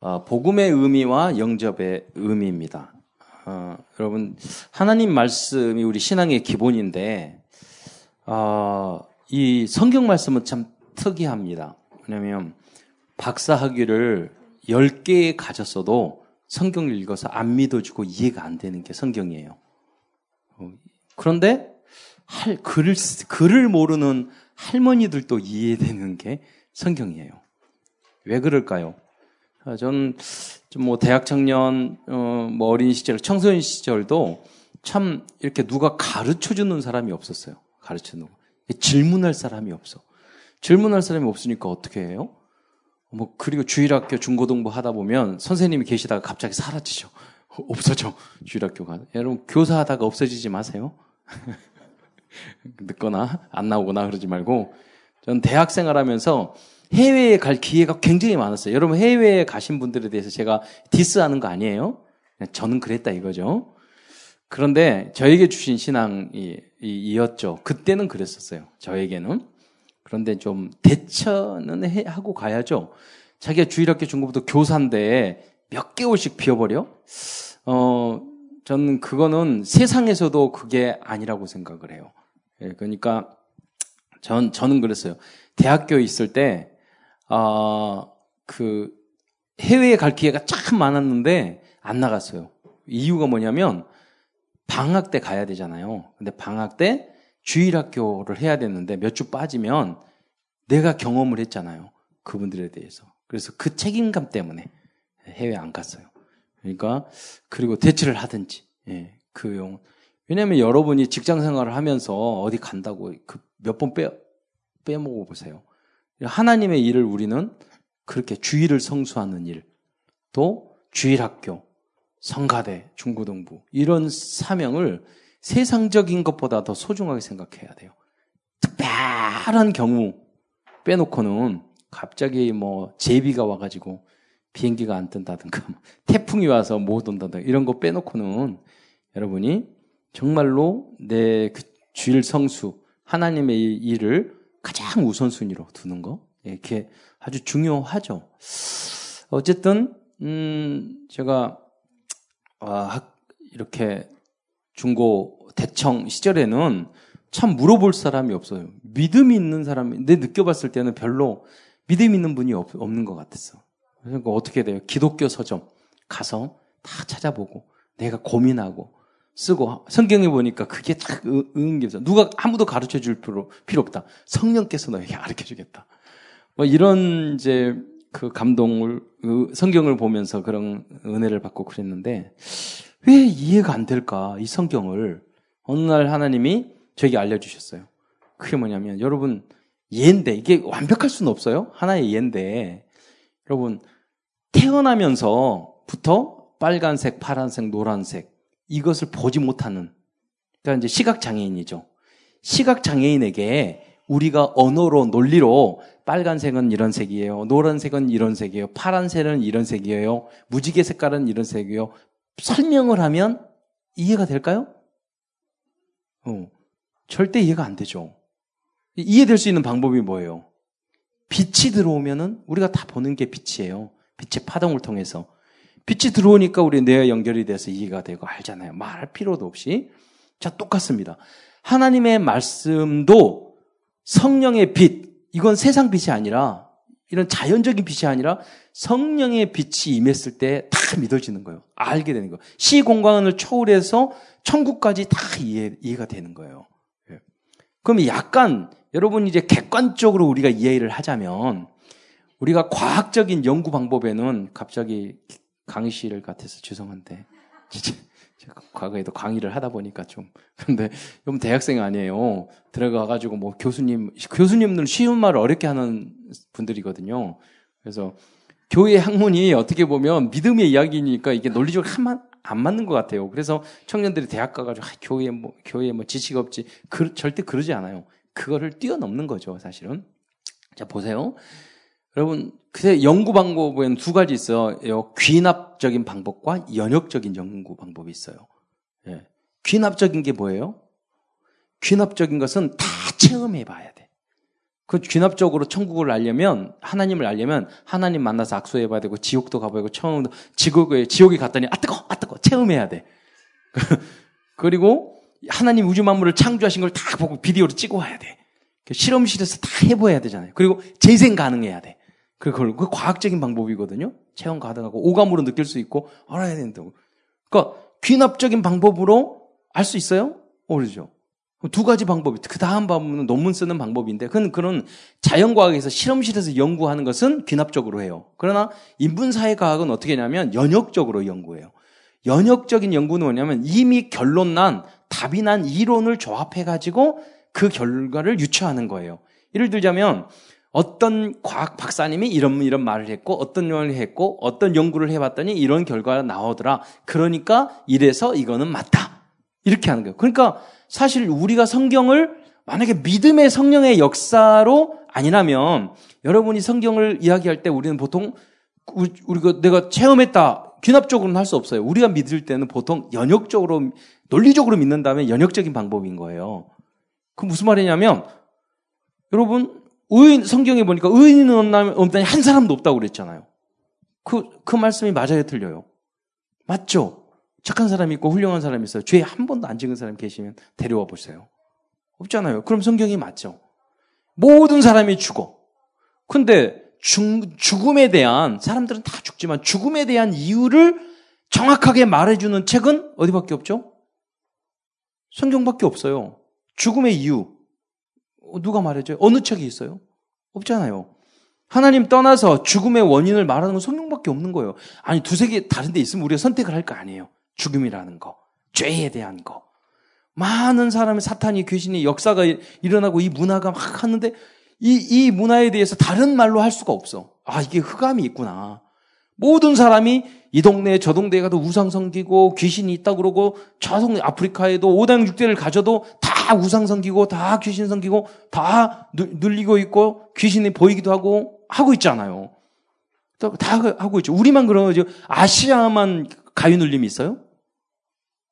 어, 복음의 의미와 영접의 의미입니다. 어, 여러분 하나님 말씀이 우리 신앙의 기본인데 어, 이 성경 말씀은 참 특이합니다. 왜냐하면 박사 학위를 10개 가졌어도 성경을 읽어서 안 믿어주고 이해가 안 되는 게 성경이에요. 어, 그런데 할, 글을, 글을 모르는 할머니들도 이해되는 게 성경이에요. 왜 그럴까요? 아, 저는 좀뭐 대학 청년, 어, 뭐 어린 시절, 청소년 시절도 참 이렇게 누가 가르쳐 주는 사람이 없었어요. 가르쳐 주는 거. 질문할 사람이 없어. 질문할 사람이 없으니까 어떻게 해요? 뭐 그리고 주일학교 중고등부 하다 보면 선생님이 계시다가 갑자기 사라지죠. 없어져 주일학교가. 여러분 교사하다가 없어지지 마세요. 늦거나 안 나오거나 그러지 말고 전 대학 생활하면서 해외에 갈 기회가 굉장히 많았어요. 여러분 해외에 가신 분들에 대해서 제가 디스하는 거 아니에요? 저는 그랬다 이거죠. 그런데 저에게 주신 신앙이 이었죠. 그때는 그랬었어요. 저에게는. 그런데 좀 대처는 해, 하고 가야죠. 자기가 주일학교 중고부터 교사인데 몇 개월씩 비워버려? 어, 저는 그거는 세상에서도 그게 아니라고 생각을 해요. 예, 그러니까 전, 저는 그랬어요. 대학교에 있을 때, 어, 그, 해외에 갈 기회가 참 많았는데 안 나갔어요. 이유가 뭐냐면 방학 때 가야 되잖아요. 근데 방학 때 주일 학교를 해야 되는데 몇 주 빠지면 내가 경험을 했잖아요. 그분들에 대해서. 그래서 그 책임감 때문에 해외 안 갔어요. 그러니까 그리고 대치를 하든지 예, 그 용. 왜냐하면 여러분이 직장 생활을 하면서 어디 간다고 그 몇 번 빼 빼먹어 보세요. 하나님의 일을 우리는 그렇게 주일을 성수하는 일, 또 주일학교, 성가대, 중고등부 이런 사명을 세상적인 것보다 더 소중하게 생각해야 돼요. 특별한 경우 빼놓고는 갑자기 뭐 제비가 와가지고 비행기가 안 뜬다든가 태풍이 와서 못 온다든가 이런 거 빼놓고는 여러분이 정말로 내그 주일 성수 하나님의 일을 가장 우선순위로 두는 거 이렇게 아주 중요하죠. 어쨌든 음 제가 아, 이렇게 중고 대청 시절에는 참 물어볼 사람이 없어요. 믿음이 있는 사람이, 내 느껴봤을 때는 별로 믿음 있는 분이 없, 없는 것 같았어. 그러니까 어떻게 돼요? 기독교 서점 가서 다 찾아보고 내가 고민하고 쓰고 성경에 보니까 그게 딱 없어. 누가 아무도 가르쳐 줄 필요, 필요 없다. 성령께서 너에게 가르쳐 주겠다. 뭐 이런 이제 그 감동을 그 성경을 보면서 그런 은혜를 받고 그랬는데 왜 이해가 안 될까? 이 성경을 어느 날 하나님이 저에게 알려 주셨어요. 그게 뭐냐면 여러분 예인데 이게 완벽할 수는 없어요. 하나의 예인데 여러분 태어나면서부터 빨간색, 파란색, 노란색 이것을 보지 못하는 그러니까 이제 시각 장애인이죠. 시각 장애인에게 우리가 언어로 논리로 빨간색은 이런 색이에요. 노란색은 이런 색이에요. 파란색은 이런 색이에요. 무지개 색깔은 이런 색이에요. 설명을 하면 이해가 될까요? 어, 절대 이해가 안 되죠. 이해될 수 있는 방법이 뭐예요? 빛이 들어오면은 우리가 다 보는 게 빛이에요. 빛의 파동을 통해서. 빛이 들어오니까 우리 뇌와 연결이 돼서 이해가 되고 알잖아요. 말할 필요도 없이. 자, 똑같습니다. 하나님의 말씀도 성령의 빛, 이건 세상 빛이 아니라 이런 자연적인 빛이 아니라 성령의 빛이 임했을 때 다 믿어지는 거예요. 알게 되는 거예요. 시 공간을 초월해서 천국까지 다 이해, 이해가 되는 거예요. 예. 그럼 약간 여러분 이제 객관적으로 우리가 이해를 하자면 우리가 과학적인 연구 방법에는 갑자기 강의실 같아서 죄송한데 진짜 과거에도 강의를 하다 보니까 좀 근데 좀 대학생 아니에요. 들어가 가지고 뭐 교수님 교수님들은 쉬운 말을 어렵게 하는 분들이거든요. 그래서 교회 학문이 어떻게 보면 믿음의 이야기니까 이게 논리적으로 안 맞는 것 같아요. 그래서 청년들이 대학 가가지고 아, 교회 뭐 교회 뭐 지식 없지 그, 절대 그러지 않아요. 그거를 뛰어넘는 거죠, 사실은. 자 보세요. 여러분, 그새 연구 방법에는 두 가지 있어요. 귀납적인 방법과 연역적인 연구 방법이 있어요. 예. 귀납적인 게 뭐예요? 귀납적인 것은 다 체험해 봐야 돼. 그 귀납적으로 천국을 알려면 하나님을 알려면 하나님 만나서 악수해 봐야 되고 지옥도 가봐야 되고 처음 지옥에 지옥에 갔더니 아 뜨거 아 뜨거 체험해야 돼. 그리고 하나님 우주 만물을 창조하신 걸 다 보고 비디오로 찍어 와야 돼. 그 실험실에서 다 해봐야 되잖아요. 그리고 재생 가능해야 돼. 그걸 그 과학적인 방법이거든요. 체험 가능하고 오감으로 느낄 수 있고 알아야 된다고. 그러니까 귀납적인 방법으로 알 수 있어요? 모르죠. 두 가지 방법이, 그 다음 방법은 논문 쓰는 방법인데, 그건 그런 자연과학에서 실험실에서 연구하는 것은 귀납적으로 해요. 그러나 인문사회과학은 어떻게 하냐면 연역적으로 연구해요. 연역적인 연구는 뭐냐면 이미 결론 난, 답이 난 이론을 조합해 가지고 그 결과를 유추하는 거예요. 예를 들자면, 어떤 과학 박사님이 이런 이런 말을 했고 어떤 연을 했고 어떤 연구를 해봤더니 이런 결과가 나오더라. 그러니까 이래서 이거는 맞다. 이렇게 하는 거예요. 그러니까 사실 우리가 성경을 만약에 믿음의 성령의 역사로 아니라면 여러분이 성경을 이야기할 때 우리는 보통 우리가 내가 체험했다. 귀납적으로는 할 수 없어요. 우리가 믿을 때는 보통 연역적으로 논리적으로 믿는다면 연역적인 방법인 거예요. 그 무슨 말이냐면 여러분 의인 성경에 보니까 의인은 없다니 한 사람도 없다고 그랬잖아요. 그, 그 말씀이 맞아요, 틀려요? 맞죠? 착한 사람이 있고 훌륭한 사람이 있어요. 죄 한 번도 안 찍은 사람 계시면 데려와 보세요. 없잖아요. 그럼 성경이 맞죠. 모든 사람이 죽어. 근데 죽, 죽음에 대한 사람들은 다 죽지만 죽음에 대한 이유를 정확하게 말해주는 책은 어디밖에 없죠? 성경밖에 없어요. 죽음의 이유. 누가 말해줘요? 어느 책이 있어요? 없잖아요. 하나님 떠나서 죽음의 원인을 말하는 건 성경밖에 없는 거예요. 아니 두세 개 다른 데 있으면 우리가 선택을 할 거 아니에요. 죽음이라는 거, 죄에 대한 거. 많은 사람의 사탄이 귀신이 역사가 일어나고 이 문화가 막 하는데 이, 이 문화에 대해서 다른 말로 할 수가 없어. 아, 이게 흑암이 있구나. 모든 사람이 이 동네 저 동네에 가도 우상 섬기고 귀신이 있다 그러고 저 동네 아프리카에도 5당 6대를 가져도 다 우상 섬기고 다 귀신 섬기고 다 눌리고 있고 귀신이 보이기도 하고 하고 있잖아요. 다 하고 있죠. 우리만 그런 거죠. 아시아만 가위 눌림이 있어요?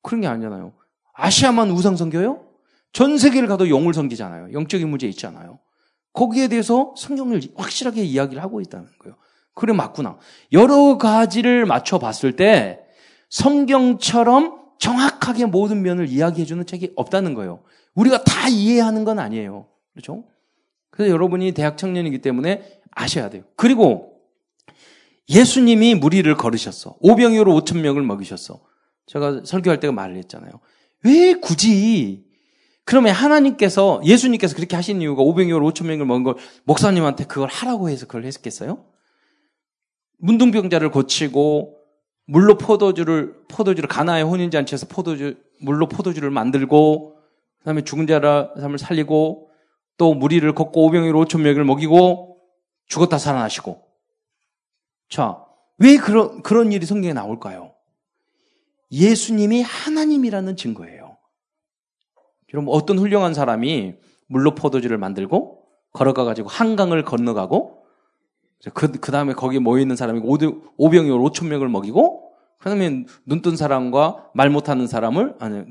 그런 게 아니잖아요. 아시아만 우상 섬겨요? 전 세계를 가도 영을 섬기잖아요. 영적인 문제 있잖아요. 거기에 대해서 성경을 확실하게 이야기를 하고 있다는 거예요. 그래 맞구나. 여러 가지를 맞춰 봤을 때 성경처럼 정확하게 모든 면을 이야기해 주는 책이 없다는 거예요. 우리가 다 이해하는 건 아니에요. 그렇죠? 그래서 여러분이 대학 청년이기 때문에 아셔야 돼요. 그리고 예수님이 무리를 걸으셨어. 오병이어로 5천 명을 먹이셨어. 제가 설교할 때가 말을 했잖아요. 왜 굳이 그러면 하나님께서 예수님께서 그렇게 하신 이유가 오병이어로 5천 명을 먹은 걸 목사님한테 그걸 하라고 해서 그걸 했겠어요? 문둥병자를 고치고 물로 포도주를 포도주를 가나의 혼인 잔치에서 포도주 물로 포도주를 만들고 그 다음에 죽은 자를 살리고 또 무리를 걷고 오병이로 5천 명을 먹이고 죽었다 살아나시고 자, 왜 그런 그런 일이 성경에 나올까요? 예수님이 하나님이라는 증거예요. 여러분 어떤 훌륭한 사람이 물로 포도주를 만들고 걸어가 가지고 한강을 건너가고 그, 그 다음에 거기 모여있는 사람이 오병이어 5천 명을 먹이고, 그 다음에 눈뜬 사람과 말 못하는 사람을, 아니,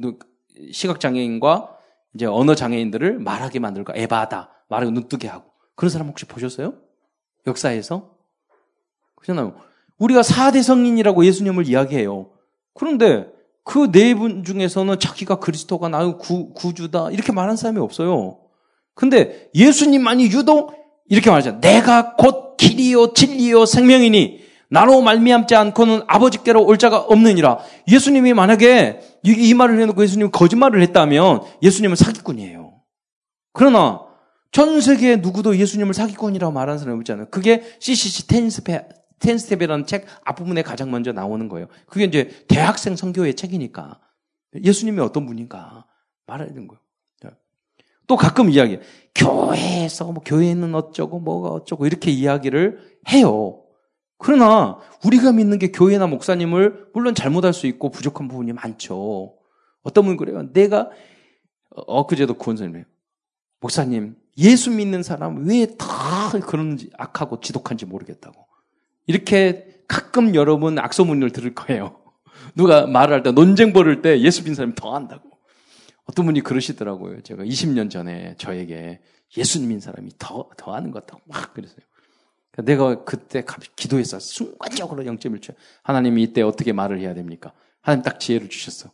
시각장애인과 이제 언어 장애인들을 말하게 만들고, 에바다. 말하고 눈 뜨게 하고. 그런 사람 혹시 보셨어요? 역사에서? 그렇잖아요. 우리가 4대 성인이라고 예수님을 이야기해요. 그런데 그 네 분 중에서는 자기가 그리스도가 나의 구, 구주다. 이렇게 말하는 사람이 없어요. 근데 예수님만이 유독 이렇게 말하죠. 내가 곧 길이요 진리요 생명이니 나로 말미암지 않고는 아버지께로 올 자가 없느니라. 예수님이 만약에 이, 이 말을 해놓고 예수님이 거짓말을 했다면 예수님은 사기꾼이에요. 그러나 전 세계 누구도 예수님을 사기꾼이라고 말하는 사람이 없잖아요. 그게 CCC 텐스페, 텐스텝이라는 책 앞부분에 가장 먼저 나오는 거예요. 그게 이제 대학생 성교의 책이니까 예수님이 어떤 분인가 말해야 되는 거예요. 또 가끔 이야기해. 교회에서 뭐 교회는 어쩌고 뭐가 어쩌고 이렇게 이야기를 해요. 그러나 우리가 믿는 게 교회나 목사님을 물론 잘못할 수 있고 부족한 부분이 많죠. 어떤 분은 그래요. 내가 엊그제도 구원사님이에요. 목사님, 예수 믿는 사람 왜 다 그런지 악하고 지독한지 모르겠다고. 이렇게 가끔 여러분 악소문을 들을 거예요. 누가 말을 할 때 논쟁 벌을 때 예수 믿는 사람이 더 한다고. 어떤 분이 그러시더라고요. 제가 20년 전에 저에게 예수님인 사람이 더, 더 아는 것 같다고 막 그랬어요. 그러니까 내가 그때 기도했어. 순간적으로 0.1초. 하나님이 이때 어떻게 말을 해야 됩니까? 하나님 딱 지혜를 주셨어.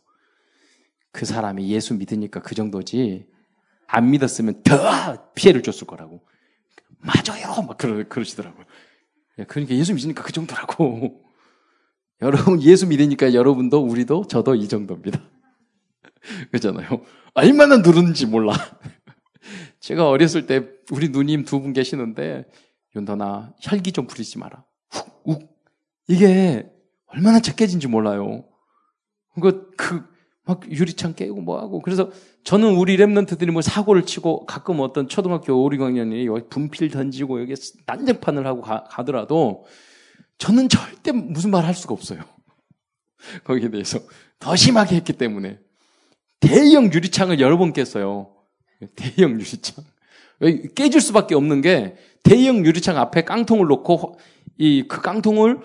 그 사람이 예수 믿으니까 그 정도지. 안 믿었으면 더 피해를 줬을 거라고. 맞아요! 막 그러, 그러시더라고요. 그러니까 예수 믿으니까 그 정도라고. 여러분, 예수 믿으니까 여러분도, 우리도, 저도 이 정도입니다. 그잖아요. 얼마나 누르는지 몰라. 제가 어렸을 때 우리 누님 두 분 계시는데, 윤더나 혈기 좀 부리지 마라. 훅, 욱. 이게 얼마나 착해진지 몰라요. 그, 그, 막 유리창 깨고 뭐하고. 그래서 저는 우리 랩런트들이 뭐 사고를 치고 가끔 어떤 초등학교 5, 6학년이 여기 분필 던지고 여기 난장판을 하고 가, 가더라도 저는 절대 무슨 말 할 수가 없어요. 거기에 대해서. 더 심하게 했기 때문에. 대형 유리창을 여러 번 깼어요. 대형 유리창. 깨질 수밖에 없는 게 대형 유리창 앞에 깡통을 놓고 이 그 깡통을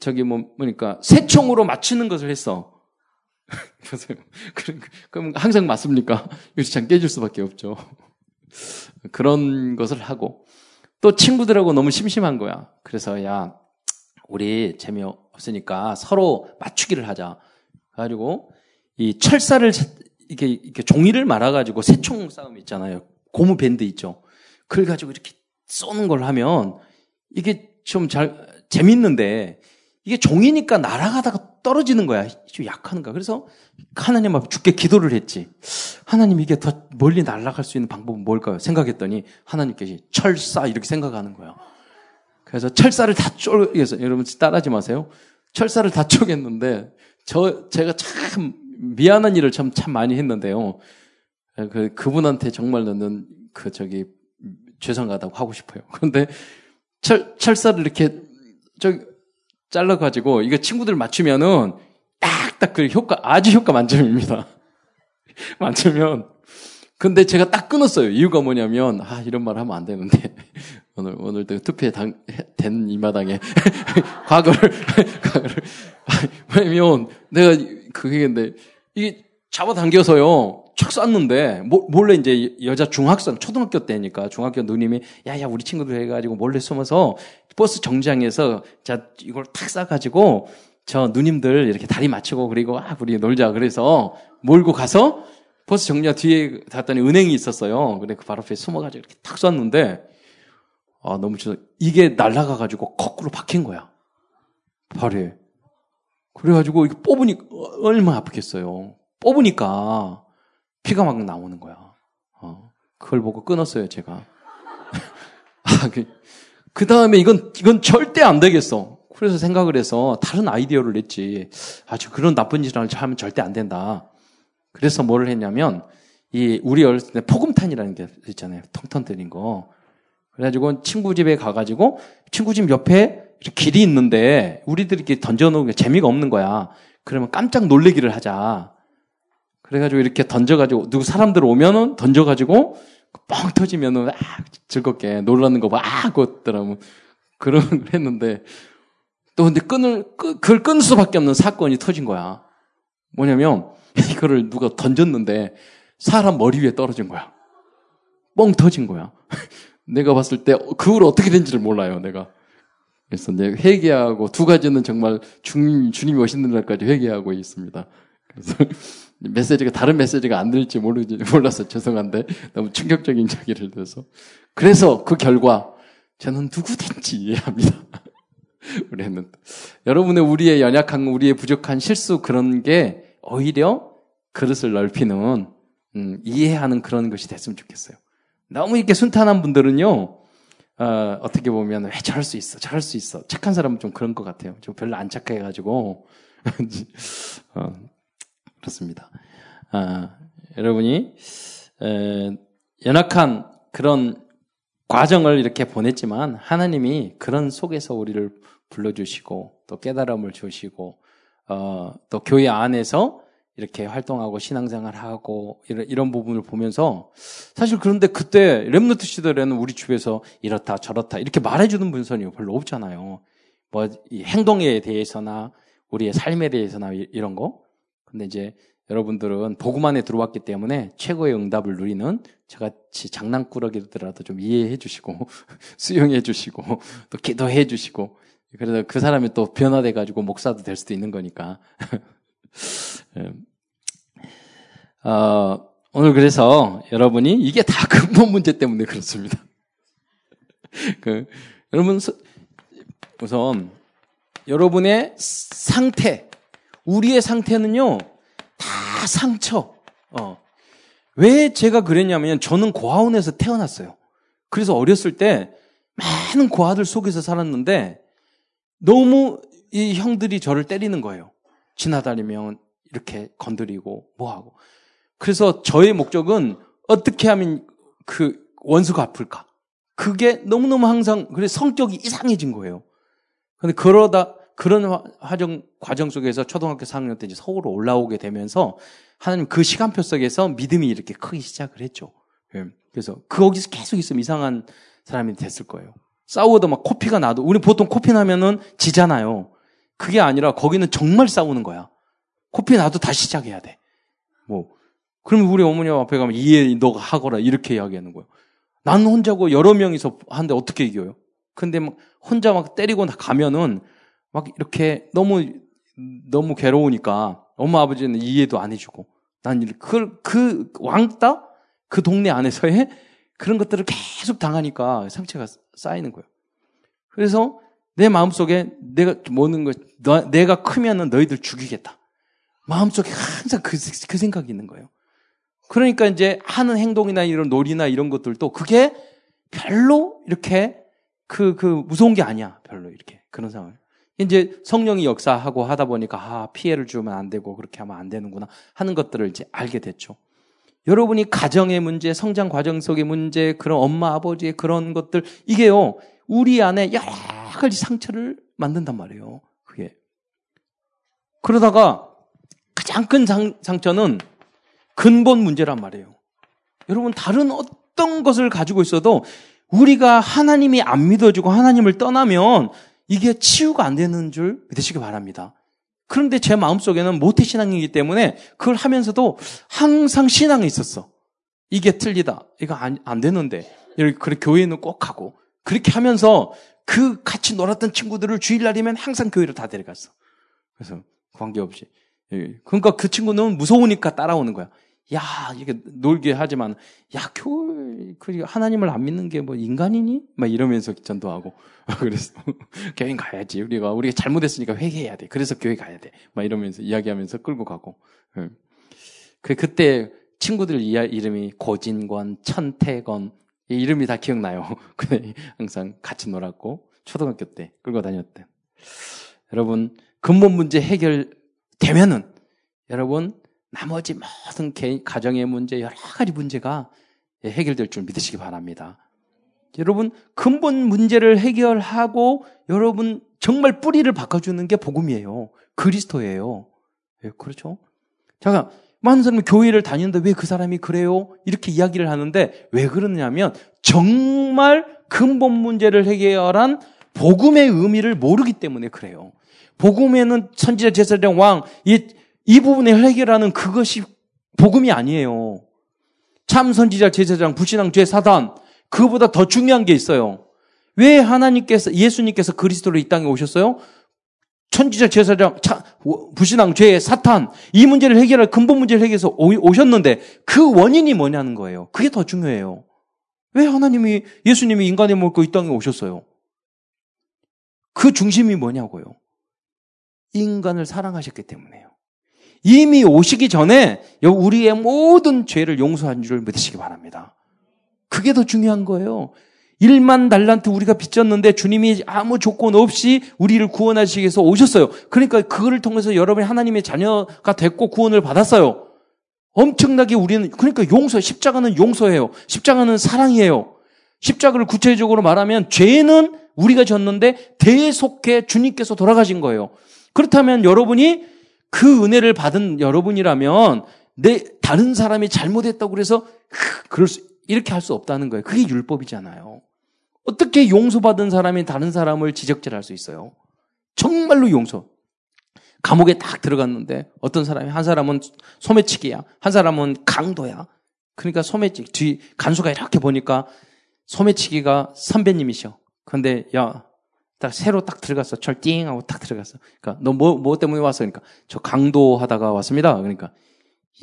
저기 뭐 뭐니까 새총으로 맞추는 것을 했어. 그럼 항상 맞습니까? 유리창 깨질 수밖에 없죠. 그런 것을 하고 또 친구들하고 너무 심심한 거야. 그래서 야 우리 재미없으니까 서로 맞추기를 하자. 가지고 이 철사를 이렇게, 이렇게 종이를 말아가지고 새총 싸움 있잖아요. 고무 밴드 있죠. 그걸 가지고 이렇게 쏘는 걸 하면 이게 좀 잘 재밌는데 이게 종이니까 날아가다가 떨어지는 거야. 좀 약한가. 그래서 하나님 앞에 죽게 기도를 했지. 하나님 이게 더 멀리 날아갈 수 있는 방법은 뭘까요? 생각했더니 하나님께서 철사 이렇게 생각하는 거야. 그래서 철사를 다 쪼개서 여러분 따라하지 마세요. 철사를 다 쪼갰는데 저 제가 참 미안한 일을 참 참 많이 했는데요. 그 그분한테 정말 너는 그 저기 죄송하다고 하고 싶어요. 그런데 철 철사를 이렇게 저 잘라 가지고 이거 친구들 맞추면은 딱딱 그 효과 아주 효과 만점입니다. 만점면 근데 제가 딱 끊었어요. 이유가 뭐냐면, 아, 이런 말 하면 안 되는데. 오늘, 오늘 투표에 당, 된 이 마당에. 과거를, 과거를. 왜냐면, 내가 그게 근데, 이게 잡아당겨서요. 촥 쐈는데, 몰래 이제 여자 중학생, 초등학교 때니까 중학교 누님이, 야, 야, 우리 친구들 해가지고 몰래 숨어서 버스 정장에서, 자, 이걸 탁 쏴가지고, 저 누님들 이렇게 다리 맞추고, 그리고, 아, 우리 놀자. 그래서 몰고 가서, 버스 정류장 뒤에 갔더니 은행이 있었어요. 근데 그 바로 앞에 숨어가지고 이렇게 탁 쐈는데, 아, 너무 좋 이게 날아가가지고 거꾸로 박힌 거야. 발에. 그래가지고 이거 뽑으니까 얼마나 아프겠어요. 뽑으니까 피가 막 나오는 거야. 어, 그걸 보고 끊었어요, 제가. 아, 그, 그 다음에 이건, 이건 절대 안 되겠어. 그래서 생각을 해서 다른 아이디어를 냈지. 아주 그런 나쁜 짓을 하면 절대 안 된다. 그래서 뭐를 했냐면, 이, 우리 어렸을 때 포금탄이라는 게 있잖아요. 텅텅 뜨린 거. 그래가지고 친구 집에 가가지고 친구 집 옆에 길이 있는데 우리들이 이렇게 던져놓은 게 재미가 없는 거야. 그러면 깜짝 놀래기를 하자. 그래가지고 이렇게 던져가지고 누구 사람들 오면은 던져가지고 뻥 터지면은 아 즐겁게 놀라는 거 봐. 아. 그런 걸 했는데 또 근데 끊을 그걸 끊을 수밖에 없는 사건이 터진 거야. 뭐냐면 이거를 누가 던졌는데 사람 머리 위에 떨어진 거야. 뻥 터진 거야. 내가 봤을 때 그 후로 어떻게 된지를 몰라요, 내가. 그래서 이제 회개하고 두 가지는 정말 주님, 주님이 오시는 날까지 회개하고 있습니다. 그래서 메시지가 다른 메시지가 안 들릴지 모르지 몰라서 죄송한데 너무 충격적인 이야기를 들어서 그래서 그 결과 저는 누구든지 이해합니다. 우리는 여러분의 우리의 연약한 우리의 부족한 실수 그런 게 오히려 그릇을 넓히는 음, 이해하는 그런 것이 됐으면 좋겠어요. 너무 이렇게 순탄한 분들은요, 어, 어떻게 보면, 왜 저럴 수 있어, 저럴 수 있어. 착한 사람은 좀 그런 것 같아요. 좀 별로 안 착해가지고. 어, 그렇습니다. 아, 여러분이, 에, 연약한 그런 과정을 이렇게 보냈지만, 하나님이 그런 속에서 우리를 불러주시고, 또 깨달음을 주시고, 어, 또 교회 안에서 이렇게 활동하고 신앙생활하고 이런, 이런 부분을 보면서 사실 그런데 그때 렘노트 시절에는 우리 주변에서 이렇다 저렇다 이렇게 말해주는 분선이 별로 없잖아요. 뭐 행동에 대해서나 우리의 삶에 대해서나 이런 거. 근데 이제 여러분들은 복음 안에 들어왔기 때문에 최고의 응답을 누리는 저같이 장난꾸러기들라도 좀 이해해 주시고 수용해 주시고 또 기도해 주시고 그래서 그 사람이 또 변화돼 가지고 목사도 될 수도 있는 거니까. 예. 어, 오늘 그래서 여러분이 이게 다 근본 문제 때문에 그렇습니다. 그, 여러분 우선 여러분의 상태, 우리의 상태는요 다 상처. 어. 왜 제가 그랬냐면 저는 고아원에서 태어났어요. 그래서 어렸을 때 많은 고아들 속에서 살았는데 너무 이 형들이 저를 때리는 거예요. 지나다니면 이렇게 건드리고 뭐하고. 그래서 저의 목적은 어떻게 하면 그 원수가 아플까. 그게 너무너무 항상 그래 성격이 이상해진 거예요. 근데 그러다 그런 화정 과정 속에서 초등학교 4학년 때 이제 서울로 올라오게 되면서 하나님 그 시간표 속에서 믿음이 이렇게 크기 시작을 했죠. 예. 그래서 거기서 계속 있으면 이상한 사람이 됐을 거예요. 싸우다 막 코피가 나도 우리 보통 코피 나면은 지잖아요. 그게 아니라 거기는 정말 싸우는 거야. 코피 나도 다시 시작해야 돼. 뭐 그러면 우리 어머니 앞에 가면 이해 너가 하거라 이렇게 이야기하는 거예요. 나는 혼자고 여러 명이서 하는데 어떻게 이겨요? 근데 막 혼자 막 때리고 가면은 막 이렇게 너무 너무 괴로우니까 엄마 아버지는 이해도 안 해주고 난 그그 그 왕따 그 동네 안에서의 그런 것들을 계속 당하니까 상처가 쌓이는 거예요. 그래서 내 마음속에 내가 뭐는 거 너, 내가 크면은 너희들 죽이겠다. 마음속에 항상 그, 그 생각이 있는 거예요. 그러니까 이제 하는 행동이나 이런 놀이나 이런 것들도 그게 별로 이렇게 그, 그 무서운 게 아니야. 별로 이렇게. 그런 상황. 이제 성령이 역사하고 하다 보니까 아, 피해를 주면 안 되고 그렇게 하면 안 되는구나 하는 것들을 이제 알게 됐죠. 여러분이 가정의 문제, 성장 과정 속의 문제, 그런 엄마 아버지의 그런 것들 이게요. 우리 안에 여러 가지 상처를 만든단 말이에요. 그게. 그러다가 가장 큰 상, 상처는 근본 문제란 말이에요. 여러분 다른 어떤 것을 가지고 있어도 우리가 하나님이 안 믿어지고 하나님을 떠나면 이게 치유가 안 되는 줄 믿으시기 바랍니다. 그런데 제 마음속에는 모태신앙이기 때문에 그걸 하면서도 항상 신앙이 있었어. 이게 틀리다. 이거 안, 안 되는데. 이렇게 그래, 교회는 꼭 하고. 그렇게 하면서 그 같이 놀았던 친구들을 주일날이면 항상 교회를 다 데려갔어. 그래서 관계없이. 예. 그러니까 그 친구는 무서우니까 따라오는 거야. 야, 이게 놀게 하지만, 야, 교회, 그 하나님을 안 믿는 게 뭐 인간이니? 막 이러면서 전도하고. 그래서, 교회 가야지. 우리가, 우리가 잘못했으니까 회개해야 돼. 그래서 교회 가야 돼. 막 이러면서 이야기하면서 끌고 가고. 예. 그, 그때 친구들 이름이 고진권, 천태건, 이 이름이 다 기억나요. 근데 항상 같이 놀았고, 초등학교 때 끌고 다녔대. 여러분, 근본 문제 해결되면은, 여러분, 나머지 모든 개인, 가정의 문제, 여러 가지 문제가 해결될 줄 믿으시기 바랍니다. 여러분, 근본 문제를 해결하고 여러분 정말 뿌리를 바꿔주는 게 복음이에요. 그리스도예요. 예, 그렇죠? 잠깐, 많은 사람이 교회를 다니는데 왜 그 사람이 그래요? 이렇게 이야기를 하는데 왜 그러냐면 정말 근본 문제를 해결한 복음의 의미를 모르기 때문에 그래요. 복음에는 천지자 제사장 왕, 이 이 부분을 해결하는 그것이 복음이 아니에요. 참 선지자 제사장 불신앙 죄 사단 그보다 더 중요한 게 있어요. 왜 하나님께서 예수님께서 그리스도로 이 땅에 오셨어요? 천지자 제사장 차, 불신앙 죄 사탄 이 문제를 해결할 근본 문제를 해결해서 오셨는데 그 원인이 뭐냐는 거예요. 그게 더 중요해요. 왜 하나님이 예수님이 인간의 몸을 이 땅에 오셨어요? 그 중심이 뭐냐고요. 인간을 사랑하셨기 때문에요. 이미 오시기 전에 우리의 모든 죄를 용서한 줄 믿으시기 바랍니다. 그게 더 중요한 거예요. 1만 달란트 우리가 빚졌는데 주님이 아무 조건 없이 우리를 구원하시기 위해서 오셨어요. 그러니까 그거를 통해서 여러분이 하나님의 자녀가 됐고 구원을 받았어요. 엄청나게 우리는 그러니까 용서 십자가는 용서해요. 십자가는 사랑이에요. 십자가를 구체적으로 말하면 죄는 우리가 졌는데 대속해 주님께서 돌아가신 거예요. 그렇다면 여러분이 그 은혜를 받은 여러분이라면 내 다른 사람이 잘못했다고 그래서 그럴 수 이렇게 할 수 없다는 거예요. 그게 율법이잖아요. 어떻게 용서받은 사람이 다른 사람을 지적질할 수 있어요? 정말로 용서. 감옥에 딱 들어갔는데 어떤 사람이 한 사람은 소매치기야. 한 사람은 강도야. 그러니까 소매치기 뒤 간수가 이렇게 보니까 소매치기가 선배님이셔. 근데 야, 딱 새로 딱 들어갔어. 철띵 하고 딱 들어갔어. 그러니까 너뭐뭐 때문에 왔어? 그러니까 저 강도 하다가 왔습니다. 그러니까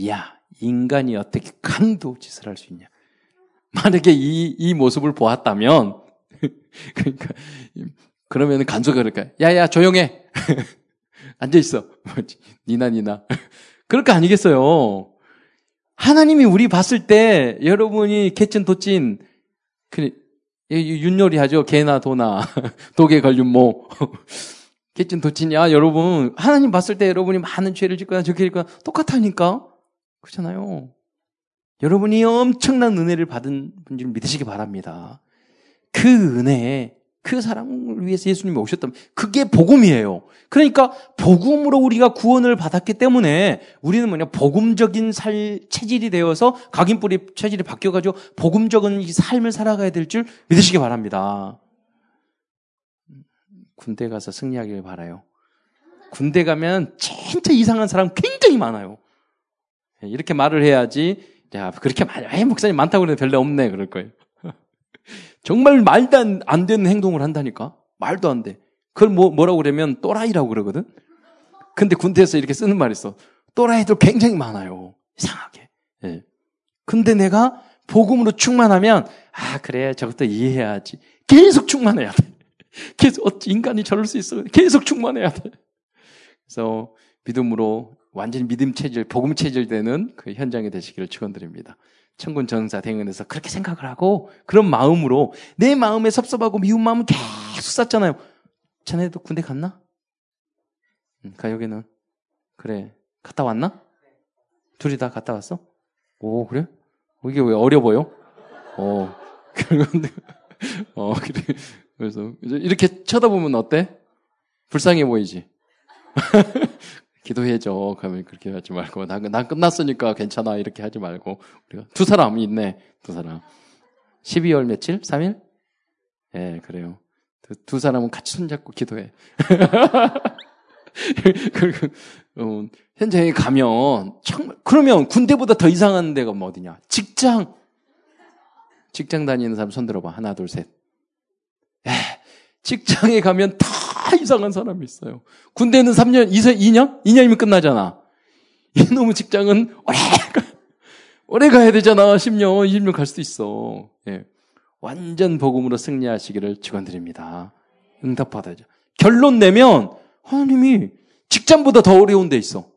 야, 인간이 어떻게 강도 짓을 할 수 있냐? 만약에 이, 이 모습을 보았다면, 그러니까, 그러면 간수가 그럴까? 야, 야, 조용해! 앉아 있어. 니나, 니나. 그럴 거 아니겠어요? 하나님이 우리 봤을 때, 여러분이 개찐 도찐, 그, 윷놀이 하죠. 개나 도나, 독에 걸린 모. 개찐 도찐이야, 여러분. 하나님 봤을 때 여러분이 많은 죄를 짓거나 저렇게 짓거나 똑같다니까? 그렇잖아요. 여러분이 엄청난 은혜를 받은 분줄 믿으시기 바랍니다. 그 은혜에 그 사람을 위해서 예수님이 오셨다면 그게 복음이에요. 그러니까 복음으로 우리가 구원을 받았기 때문에 우리는 뭐냐 복음적인 살 체질이 되어서 각인뿌리 체질이 바뀌어가지고 복음적인 이 삶을 살아가야 될 줄 믿으시기 바랍니다. 군대 가서 승리하길 바라요. 군대 가면 진짜 이상한 사람 굉장히 많아요. 이렇게 말을 해야지 야, 그렇게 말, 해, 목사님 많다고 그러는데 별로 없네. 그럴 거예요. 정말 말도 안, 안 되는 행동을 한다니까? 말도 안 돼. 그걸 뭐, 뭐라고 그러면 또라이라고 그러거든? 근데 군대에서 이렇게 쓰는 말이 있어. 또라이들 굉장히 많아요. 이상하게. 예. 근데 내가 복음으로 충만하면, 아, 그래. 저것도 이해해야지. 계속 충만해야 돼. 계속, 어찌 인간이 저럴 수 있어. 계속 충만해야 돼. 그래서 믿음으로 완전히 믿음 체질, 복음 체질 되는 그 현장이 되시기를 축원드립니다. 천군 전사 대응에서 그렇게 생각을 하고 그런 마음으로 내 마음에 섭섭하고 미운 마음을 계속 쌌잖아요. 자네도 군대 갔나? 응, 가요기는 그래 갔다 왔나? 둘이 다 갔다 왔어? 오 그래? 이게 왜 어려 보여? 어 그런데 어 그래 그래서 이렇게 쳐다보면 어때? 불쌍해 보이지? 기도해줘. 그러면 그렇게 하지 말고, 난, 난 끝났으니까 괜찮아. 이렇게 하지 말고. 우리가 두 사람 있네. 두 사람. 12월 며칠? 3일? 예, 네, 그래요. 두, 두, 사람은 같이 손잡고 기도해. 그리고, 어, 현장에 가면, 정말, 그러면 군대보다 더 이상한 데가 뭐 어디냐? 직장! 직장 다니는 사람 손 들어봐. 하나, 둘, 셋. 에, 직장에 가면 다 이상한 사람이 있어요. 군대는 3년, 2년, 2년? 2년이면 끝나잖아. 이놈의 직장은 오래, 오래 가야 되잖아. 10년, 20년 갈 수도 있어. 예. 완전 복음으로 승리하시기를 축원드립니다. 응답받아야죠. 결론 내면 하나님이 직장보다 더 어려운 데 있어.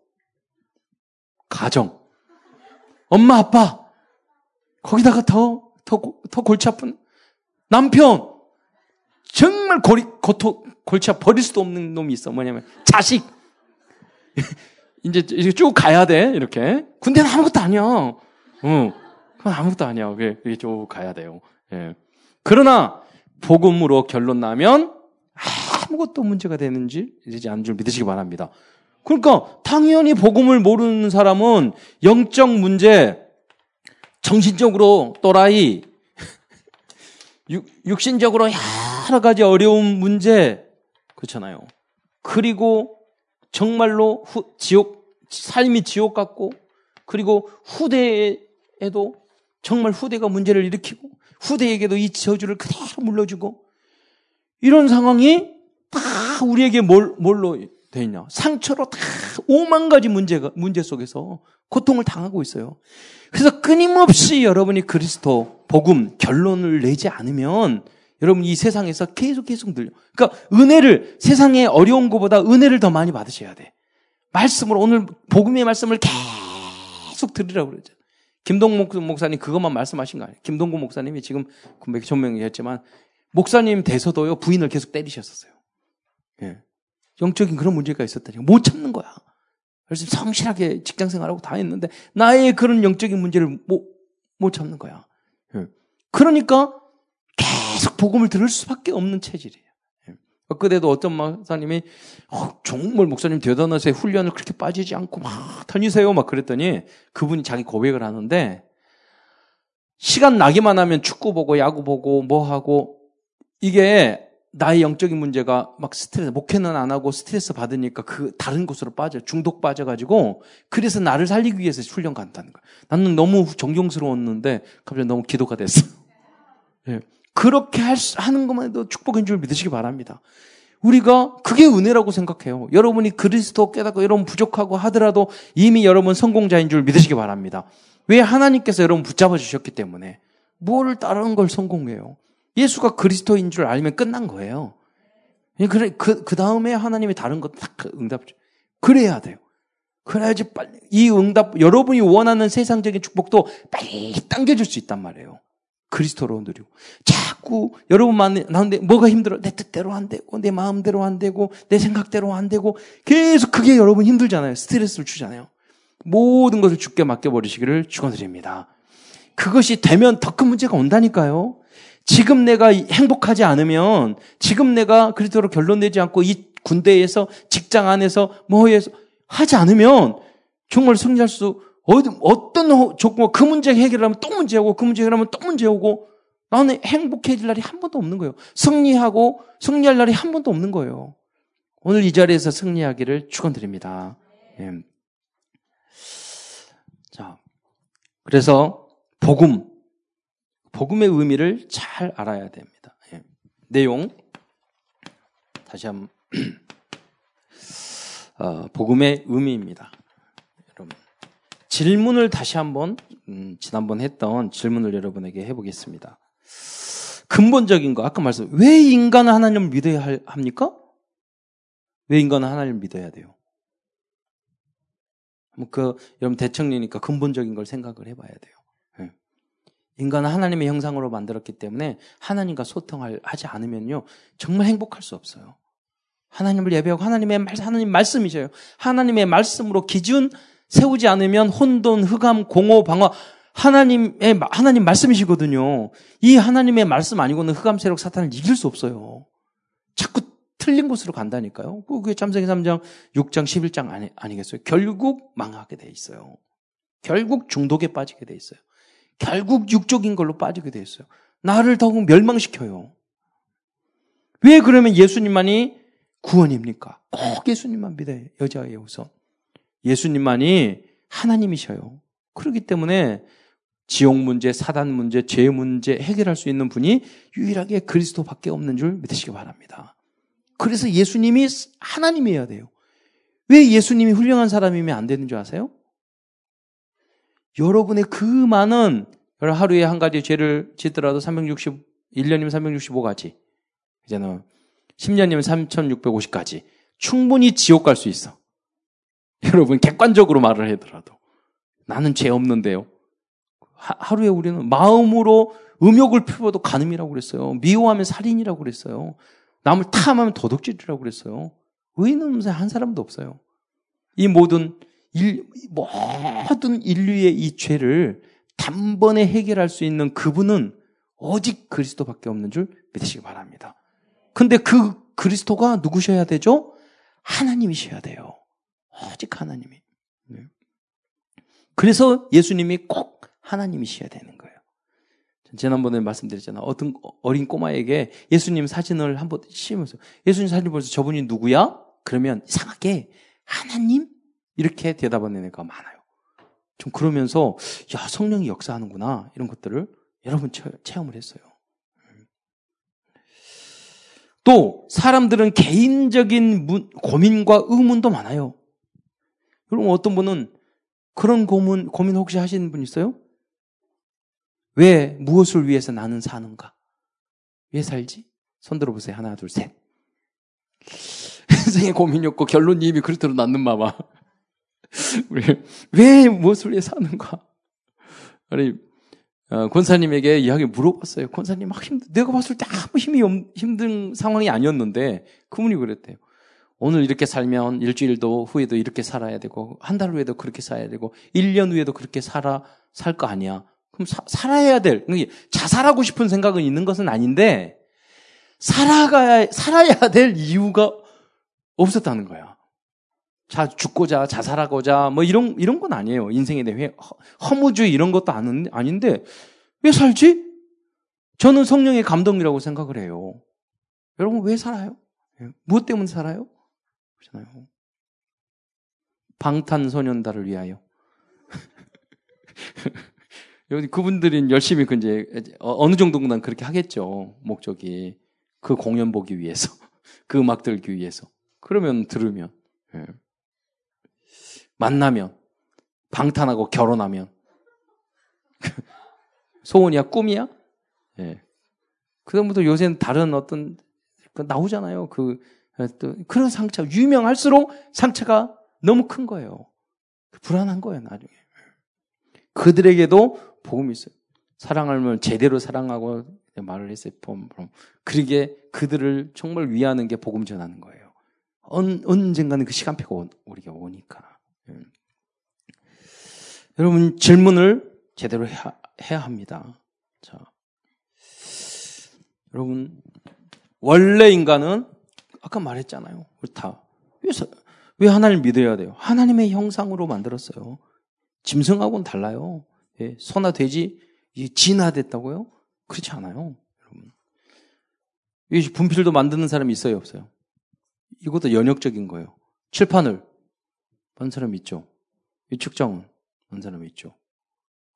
가정. 엄마, 아빠. 거기다가 더, 더, 더 골치 아픈 남편. 정말 고리, 고토, 골치 아 버릴 수도 없는 놈이 있어. 뭐냐면, 자식. 이제 쭉 가야 돼, 이렇게. 군대는 아무것도 아니야. 어. 그건 아무것도 아니야. 그게 쭉 가야 돼요. 예. 그러나, 복음으로 결론 나면, 아무것도 문제가 되는지, 되지 않은 줄 믿으시기 바랍니다. 그러니까, 당연히 복음을 모르는 사람은 영적 문제, 정신적으로 또라이, 육, 신적으로 여러 가지 어려운 문제, 그렇잖아요. 그리고 정말로 후, 지옥, 삶이 지옥 같고, 그리고 후대에도 정말 후대가 문제를 일으키고, 후대에게도 이 저주를 그대로 물러주고, 이런 상황이 다 우리에게 뭘, 뭘로 돼 있냐. 상처로 다 오만 가지 문제가, 문제 속에서 고통을 당하고 있어요. 그래서 끊임없이 여러분이 그리스도, 복음, 결론을 내지 않으면 여러분 이 세상에서 계속 계속 늘려. 그러니까 은혜를 세상에 어려운 것보다 은혜를 더 많이 받으셔야 돼. 말씀을 오늘 복음의 말씀을 계속 들으라고 그러죠. 김동목 목사님 그것만 말씀하신 거 아니에요. 김동국 목사님이 지금 금방 전명이했지만 목사님 돼서도요 부인을 계속 때리셨었어요. 예. 영적인 그런 문제가 있었다니까 못 참는 거야. 그래서 성실하게 직장 생활하고 다 했는데 나의 그런 영적인 문제를 못, 못 참는 거야. 예. 그러니까 계속 복음을 들을 수밖에 없는 체질이에요. 예. 그때도 어떤 목사님이 어, 정말 목사님 대단하세요. 훈련을 그렇게 빠지지 않고 막 다니세요. 막 그랬더니 그분이 자기 고백을 하는데 시간 나기만 하면 축구 보고 야구 보고 뭐 하고 이게 나의 영적인 문제가 막 스트레스, 목회는 안 하고 스트레스 받으니까 그 다른 곳으로 빠져, 중독 빠져가지고, 그래서 나를 살리기 위해서 훈련 간다는 거야. 나는 너무 존경스러웠는데, 갑자기 너무 기도가 됐어. 예. 그렇게 하는 것만 해도 축복인 줄 믿으시기 바랍니다. 우리가 그게 은혜라고 생각해요. 여러분이 그리스도 깨닫고 여러분 부족하고 하더라도 이미 여러분 성공자인 줄 믿으시기 바랍니다. 왜 하나님께서 여러분 붙잡아 주셨기 때문에 뭘 다른 걸 성공해요? 예수가 그리스도인 줄 알면 끝난 거예요. 예, 그래 그, 그 다음에 하나님이 다른 것딱 응답 그래야 돼요. 그래야지 빨리 이 응답 여러분이 원하는 세상적인 축복도 빨리 당겨줄 수 있단 말이에요. 그리스도로 누리고. 자꾸 여러분 만 나는데 뭐가 힘들어? 내 뜻대로 안 되고 내 마음대로 안 되고 내 생각대로 안 되고. 계속 그게 여러분 힘들잖아요. 스트레스를 주잖아요. 모든 것을 죽게 맡겨버리시기를 축원드립니다. 그것이 되면 더 큰 문제가 온다니까요. 지금 내가 행복하지 않으면 지금 내가 그리스도로 결론 내지 않고 이 군대에서 직장 안에서 뭐해서 하지 않으면 정말 승리할 수 어떤 조건, 그 문제 해결하면 또 문제 오고, 그 문제 해결하면 또 문제 오고, 나는 행복해질 날이 한 번도 없는 거예요. 승리하고, 승리할 날이 한 번도 없는 거예요. 오늘 이 자리에서 승리하기를 축원드립니다. 예. 자, 그래서 복음, 복음의 의미를 잘 알아야 됩니다. 예. 내용 다시 한번 어, 복음의 의미입니다. 질문을 다시 한번 음, 지난번 했던 질문을 여러분에게 해보겠습니다. 근본적인 거 아까 말씀 왜 인간은 하나님을 믿어야 합니까? 왜 인간은 하나님을 믿어야 돼요? 그 여러분 대청리니까 근본적인 걸 생각을 해봐야 돼요. 네. 인간은 하나님의 형상으로 만들었기 때문에 하나님과 소통을 하지 않으면요 정말 행복할 수 없어요. 하나님을 예배하고 하나님의 말 하나님 말씀이셔요. 하나님의 말씀으로 기준 세우지 않으면 혼돈, 흑암, 공허, 방화 하나님의 하나님 말씀이시거든요. 이 하나님의 말씀 아니고는 흑암 세력 사탄을 이길 수 없어요. 자꾸 틀린 곳으로 간다니까요. 그게 참세기 3장, 6장, 11장 아니, 아니겠어요? 결국 망하게 돼 있어요. 결국 중독에 빠지게 돼 있어요. 결국 육적인 걸로 빠지게 돼 있어요. 나를 더욱 멸망시켜요. 왜 그러면 예수님만이 구원입니까? 꼭 예수님만 믿어요. 여자의 우선. 예수님만이 하나님이셔요. 그렇기 때문에 지옥 문제, 사단 문제, 죄 문제 해결할 수 있는 분이 유일하게 그리스도밖에 없는 줄 믿으시기 바랍니다. 그래서 예수님이 하나님이어야 돼요. 왜 예수님이 훌륭한 사람이면 안 되는 줄 아세요? 여러분의 그 많은 하루에 한 가지 죄를 짓더라도 360, 1년이면 365가지, 이제는 10년이면 3650가지 충분히 지옥 갈 수 있어. 여러분 객관적으로 말을 하더라도 나는 죄 없는데요. 하, 루에 우리는 마음으로 음욕을 피워도 간음이라고 그랬어요. 미워하면 살인이라고 그랬어요. 남을 탐하면 도둑질이라고 그랬어요. 의인은 한 사람도 없어요. 이 모든 일, 모든 인류의 이 죄를 단번에 해결할 수 있는 그분은 오직 그리스도밖에 없는 줄 믿으시기 바랍니다. 근데 그 그리스도가 누구셔야 되죠? 하나님이셔야 돼요. 오직 하나님이. 네. 그래서 예수님이 꼭 하나님이셔야 되는 거예요. 지난번에 말씀드렸잖아요. 어떤 어린 꼬마에게 예수님 사진을 한번 씌우면서 예수님 사진 보면서 저분이 누구야? 그러면 이상하게 하나님? 이렇게 대답하는 애가 많아요. 좀 그러면서 야 성령이 역사하는구나 이런 것들을 여러분 체험을 했어요. 또 사람들은 개인적인 고민과 의문도 많아요. 그럼 어떤 분은 그런 고민, 고민 혹시 하시는 분 있어요? 왜, 무엇을 위해서 나는 사는가? 왜 살지? 손 들어보세요. 하나, 둘, 셋. 인생에 고민이 없고 결론이 이미 그렇대로 낳는 마마. 왜 무엇을 위해 사는가? 아니, 어, 권사님에게 이야기 물어봤어요. 권사님 막 힘들, 내가 봤을 때 아무 힘이 힘든 상황이 아니었는데 그분이 그랬대요. 오늘 이렇게 살면 일주일도 후에도 이렇게 살아야 되고 한 달 후에도 그렇게 살아야 되고 1년 후에도 그렇게 살아 살 거 아니야. 그럼 사, 살아야 될 자살하고 싶은 생각은 있는 것은 아닌데 살아가야 살아야 될 이유가 없었다는 거야. 자 죽고자 자살하고자 뭐 이런 이런 건 아니에요. 인생에 대해 허 무주의 이런 것도 아는, 아닌데 왜 살지? 저는 성령의 감동이라고 생각을 해요. 여러분 왜 살아요? 예. 무엇 때문에 살아요? 그렇잖아요. 방탄소년단을 위하여. 여기 그분들은 열심히 그 이제 어, 어느 정도는 그렇게 하겠죠. 목적이 그 공연 보기 위해서, 그 음악 들기 위해서. 그러면 들으면 예. 만나면 방탄하고 결혼하면 소원이야 꿈이야? 예. 그다음부터 요새는 다른 어떤 그 나오잖아요. 그 그런 상처 유명할수록 상처가 너무 큰 거예요. 불안한 거예요 나중에. 그들에게도 복음이 있어요. 사랑하면 제대로 사랑하고 말을 했어요. 그러게 그들을 정말 위하는 게 복음 전하는 거예요. 언, 언젠가는 그 시간표가 우리가 오니까. 예. 여러분 질문을 제대로 해야, 해야 합니다. 자, 여러분 원래 인간은 아까 말했잖아요. 다 왜, 왜 하나님 믿어야 돼요? 하나님의 형상으로 만들었어요. 짐승하고는 달라요. 예, 소나 돼지 진화됐다고요? 그렇지 않아요. 여러분. 이 분필도 만드는 사람이 있어요, 없어요? 이것도 연역적인 거예요. 칠판을 만 사람 있죠. 이 측정은 만 사람 있죠.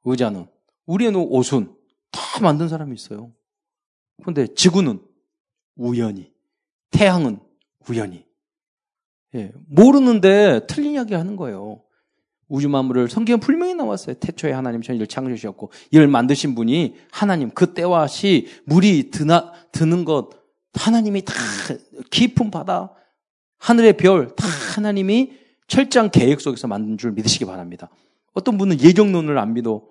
의자는 우리의 옷은 다 만든 사람이 있어요. 그런데 지구는 우연히, 태양은 우연히. 예, 모르는데 틀린 이야기 하는 거예요. 우주 만물을 성경 분명히 나왔어요. 태초에 하나님 천지를 창조하셨고 이를 만드신 분이 하나님 그 때와 시 물이 드나 드는 것 하나님이 다 깊은 바다 하늘의 별 다 하나님이 철저한 계획 속에서 만든 줄 믿으시기 바랍니다. 어떤 분은 예정론을 안 믿어.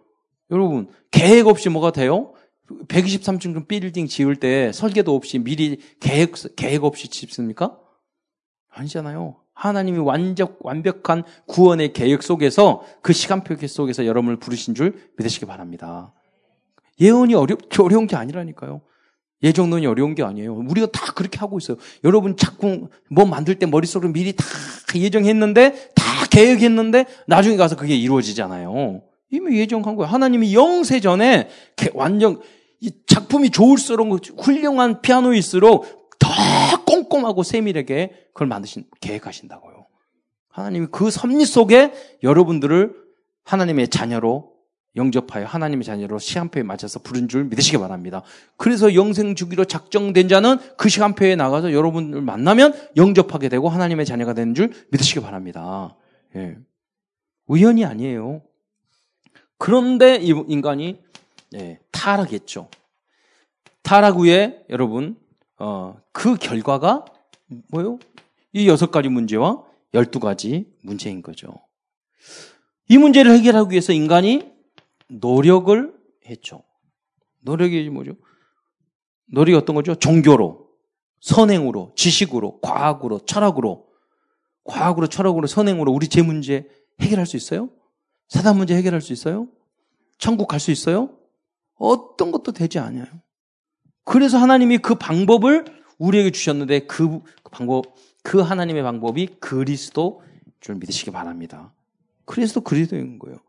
여러분 계획 없이 뭐가 돼요? 123층 빌딩 지을 때 설계도 없이 미리 계획 계획 없이 짓습니까? 아니잖아요. 하나님이 완전 완벽한 구원의 계획 속에서 그 시간표 속에서 여러분을 부르신 줄 믿으시기 바랍니다. 예언이 어려, 어려운 게 아니라니까요. 예정론이 어려운 게 아니에요. 우리가 다 그렇게 하고 있어요. 여러분 자꾸 뭐 만들 때 머릿속으로 미리 다 예정했는데, 다 계획했는데, 나중에 가서 그게 이루어지잖아요. 이미 예정한 거예요. 하나님이 영세 전에 완전, 이 작품이 좋을수록 훌륭한 피아노일수록 더 꼼꼼하고 세밀하게 그걸 만드신, 계획하신다고요. 하나님이 그 섭리 속에 여러분들을 하나님의 자녀로 영접하여 하나님의 자녀로 시간표에 맞춰서 부른 줄 믿으시기 바랍니다. 그래서 영생 주기로 작정된 자는 그 시간표에 나가서 여러분을 만나면 영접하게 되고 하나님의 자녀가 되는 줄 믿으시기 바랍니다. 예. 우연이 아니에요. 그런데 이 인간이 예, 타락했죠. 타락 후에 여러분 어, 그 결과가 뭐요? 이 여섯 가지 문제와 열두 가지 문제인 거죠. 이 문제를 해결하기 위해서 인간이 노력을 했죠. 노력이 뭐죠? 노력이 어떤 거죠? 종교로, 선행으로, 지식으로, 과학으로, 철학으로, 과학으로, 철학으로, 선행으로 우리 제 문제 해결할 수 있어요? 사단 문제 해결할 수 있어요? 천국 갈 수 있어요? 어떤 것도 되지 않아요. 그래서 하나님이 그 방법을 우리에게 주셨는데 그 방법, 그 하나님의 방법이 그리스도 줄 믿으시기 바랍니다. 그리스도 그리스도인 거예요.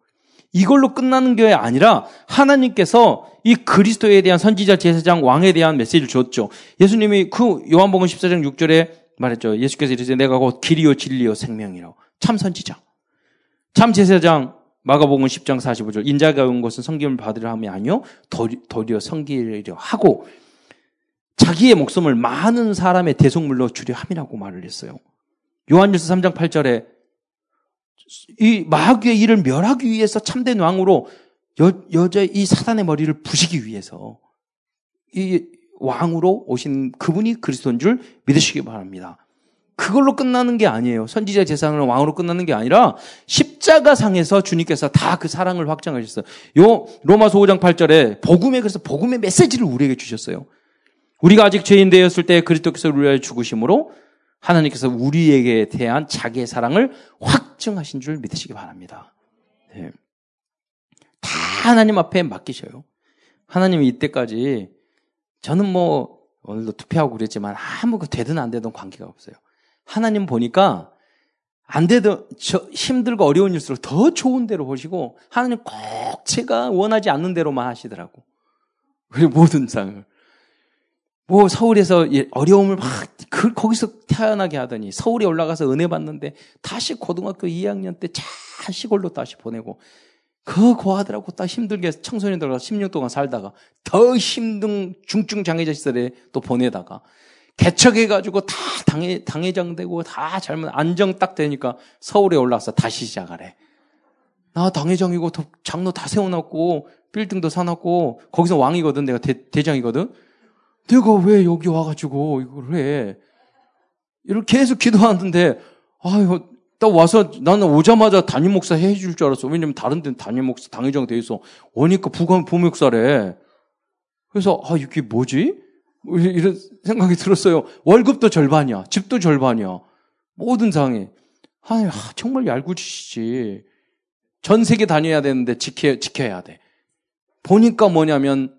이걸로 끝나는 게 아니라 하나님께서 이 그리스도에 대한 선지자, 제사장, 왕에 대한 메시지를 줬죠. 예수님이 그 요한복음 14장 6절에 말했죠. 예수께서 이르시되 내가 곧 길이요 진리요 생명이라고. 참 선지자. 참 제사장 마가복음 10장 45절 인자가 온 것은 성김을 받으려 함이 아니요 도리어 성기려 하고 자기의 목숨을 많은 사람의 대속물로 주려 함이라고 말을 했어요. 요한일서 3장 8절에 이 마귀의 일을 멸하기 위해서 참된 왕으로 여, 여자 이 사단의 머리를 부시기 위해서 이 왕으로 오신 그분이 그리스도인 줄 믿으시기 바랍니다. 그걸로 끝나는 게 아니에요. 선지자 재상은 왕으로 끝나는 게 아니라 십자가 상에서 주님께서 다 그 사랑을 확장하셨어요. 요 로마서 5장 8절에 복음에 그래서 복음의 메시지를 우리에게 주셨어요. 우리가 아직 죄인 되었을 때 그리스도께서 우리를 죽으심으로 하나님께서 우리에게 대한 자기의 사랑을 확증하신 줄 믿으시기 바랍니다. 네. 다 하나님 앞에 맡기셔요. 하나님이 이때까지 저는 뭐 오늘도 투표하고 그랬지만 아무 그 되든 안 되든 관계가 없어요. 하나님 보니까 안 되든 힘들고 어려운 일수록 더 좋은 대로 보시고 하나님 꼭 제가 원하지 않는 대로만 하시더라고. 우리 모든 상을. 뭐 서울에서 어려움을 막 그, 거기서 태어나게 하더니 서울에 올라가서 은혜 받는데 다시 고등학교 2학년 때차 시골로 다시 보내고 그 고하더라고 딱 힘들게 청소년들 가서 16년 동안 살다가 더 힘든 중증 장애자 시설에 또 보내다가 개척해가지고 다 당회, 당회장 되고 다 잘못 안정 딱 되니까 서울에 올라와서 다시 시작하래. 나 당회장이고 장로 다 세워놨고 빌딩도 사놨고 거기서 왕이거든 내가 대, 대장이거든. 내가 왜 여기 와가지고 이걸 해? 이렇게 계속 기도하는데, 아유, 딱 와서 나는 오자마자 담임 목사 해줄 줄 알았어. 왜냐면 다른 데는 담임 목사, 당회장 돼 있어. 오니까 부관 부목사래. 그래서, 아, 이게 뭐지? 뭐 이런 생각이 들었어요. 월급도 절반이야. 집도 절반이야. 모든 상에. 아, 정말 얄궂으시지. 전 세계 다녀야 되는데 지켜, 지켜야 돼. 보니까 뭐냐면,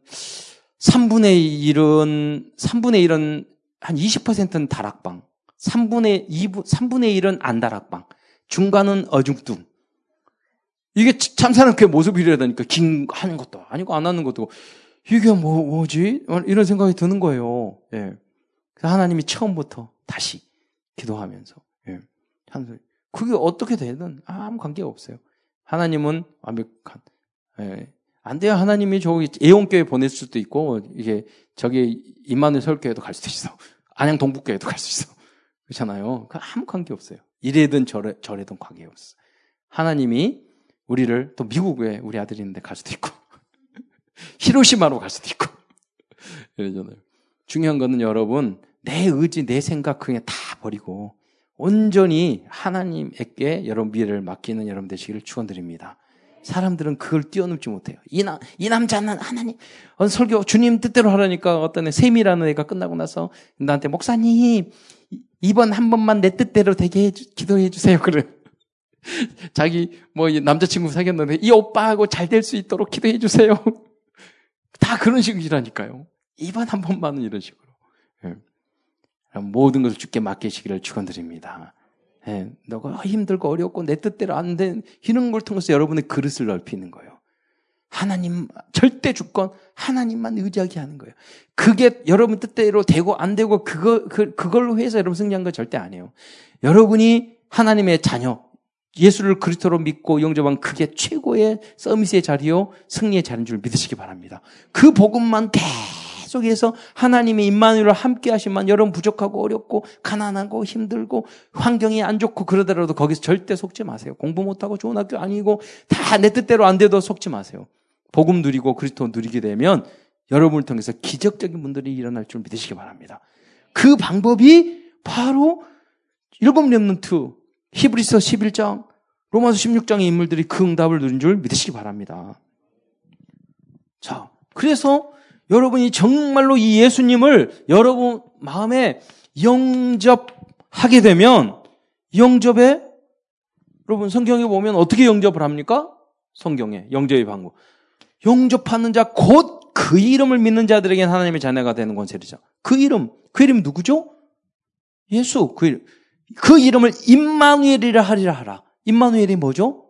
3분의 1은, 3분의 1은 한 20%는 다락방. 3분의 2분, 3분의 1은 안 다락방. 중간은 어중뚱. 이게 참사는 그 모습이래야 되니까, 긴, 하는 것도 아니고 안 하는 것도. 이게 뭐, 뭐지? 이런 생각이 드는 거예요. 예. 하나님이 처음부터 다시 기도하면서, 예. 그게 어떻게 되든 아무 관계가 없어요. 하나님은 완벽한, 예. 안 돼요. 하나님이 저기 애용교회 보낼 수도 있고, 이게 저기 임마누 설교회도 갈 수도 있어. 안양 동북교회도 갈 수 있어. 그렇잖아요. 그 아무 관계 없어요. 이래든 저래, 저래든 관계 없어. 하나님이 우리를 또 미국에 우리 아들이 있는데 갈 수도 있고, 히로시마로 갈 수도 있고, 이러잖아요. 중요한 거는 여러분, 내 의지, 내 생각 그냥 다 버리고, 온전히 하나님에게 여러분 미래를 맡기는 여러분 되시기를 축원드립니다. 사람들은 그걸 뛰어넘지 못해요. 이, 나, 이 남자는 하나님, 어, 설교, 주님 뜻대로 하라니까 어떤 애, 셈이라는 애가 끝나고 나서 나한테, 목사님, 이번 한 번만 내 뜻대로 되게 해주, 기도해 주세요. 그래. 자기, 뭐, 남자친구 사귀었는데, 이 오빠하고 잘 될 수 있도록 기도해 주세요. 다 그런 식이라니까요. 이번 한 번만은 이런 식으로. 예. 모든 것을 주께 맡기시기를 축원드립니다. 예, 너가 힘들고 어렵고 내 뜻대로 안 된, 이런 걸 통해서 여러분의 그릇을 넓히는 거예요. 하나님, 절대 주권, 하나님만 의지하게 하는 거예요. 그게 여러분 뜻대로 되고 안 되고 그거, 그, 그걸로 해서 여러분 승리한 거 절대 아니에요. 여러분이 하나님의 자녀, 예수를 그리스도로 믿고 영접한 그게 최고의 서밋의 자리요, 승리의 자리인 줄 믿으시기 바랍니다. 그 복음만 계속 속에서 하나님의 임마누엘을 함께 하시면 여러분 부족하고 어렵고 가난하고 힘들고 환경이 안 좋고 그러더라도 거기서 절대 속지 마세요. 공부 못하고 좋은 학교 아니고 다 내 뜻대로 안 돼도 속지 마세요. 복음 누리고 그리스도 누리게 되면 여러분을 통해서 기적적인 분들이 일어날 줄 믿으시기 바랍니다. 그 방법이 바로 일곱 렘넌트 히브리서 11장 로마서 16장의 인물들이 그 응답을 누린 줄 믿으시기 바랍니다. 자, 그래서 여러분이 정말로 이 예수님을 여러분 마음에 영접하게 되면 영접에 여러분 성경에 보면 어떻게 영접을 합니까? 성경에 영접의 방법. 영접하는 자 곧 그 이름을 믿는 자들에게 하나님의 자녀가 되는 권세리죠. 그 이름, 그 이름 누구죠? 예수. 그 이름. 그 이름을 임마누엘이라 하리라 하라. 임마누엘이 뭐죠?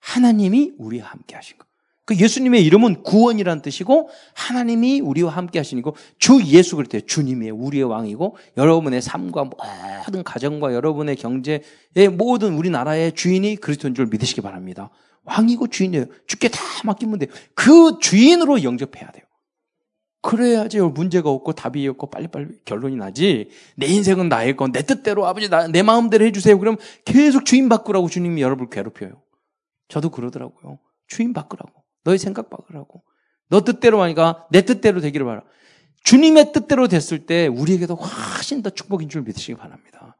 하나님이 우리와 함께 하신 것. 그 예수님의 이름은 구원이라는 뜻이고 하나님이 우리와 함께 하시니고 주 예수 그리스도 주님의 우리의 왕이고 여러분의 삶과 모든 가정과 여러분의 경제의 모든 우리나라의 주인이 그리스도인 줄 믿으시기 바랍니다. 왕이고 주인이에요. 주께 다 맡기면 돼요. 그 주인으로 영접해야 돼요. 그래야지 문제가 없고 답이 없고 빨리빨리 결론이 나지. 내 인생은 나의 건, 내 뜻대로 아버지 나, 내 마음대로 해주세요. 그럼 계속 주인 바꾸라고 주님이 여러분을 괴롭혀요. 저도 그러더라고요. 주인 바꾸라고. 너의 생각 바꾸라고. 너 뜻대로 하니까 내 뜻대로 되기를 바라. 주님의 뜻대로 됐을 때 우리에게도 훨씬 더 축복인 줄 믿으시기 바랍니다.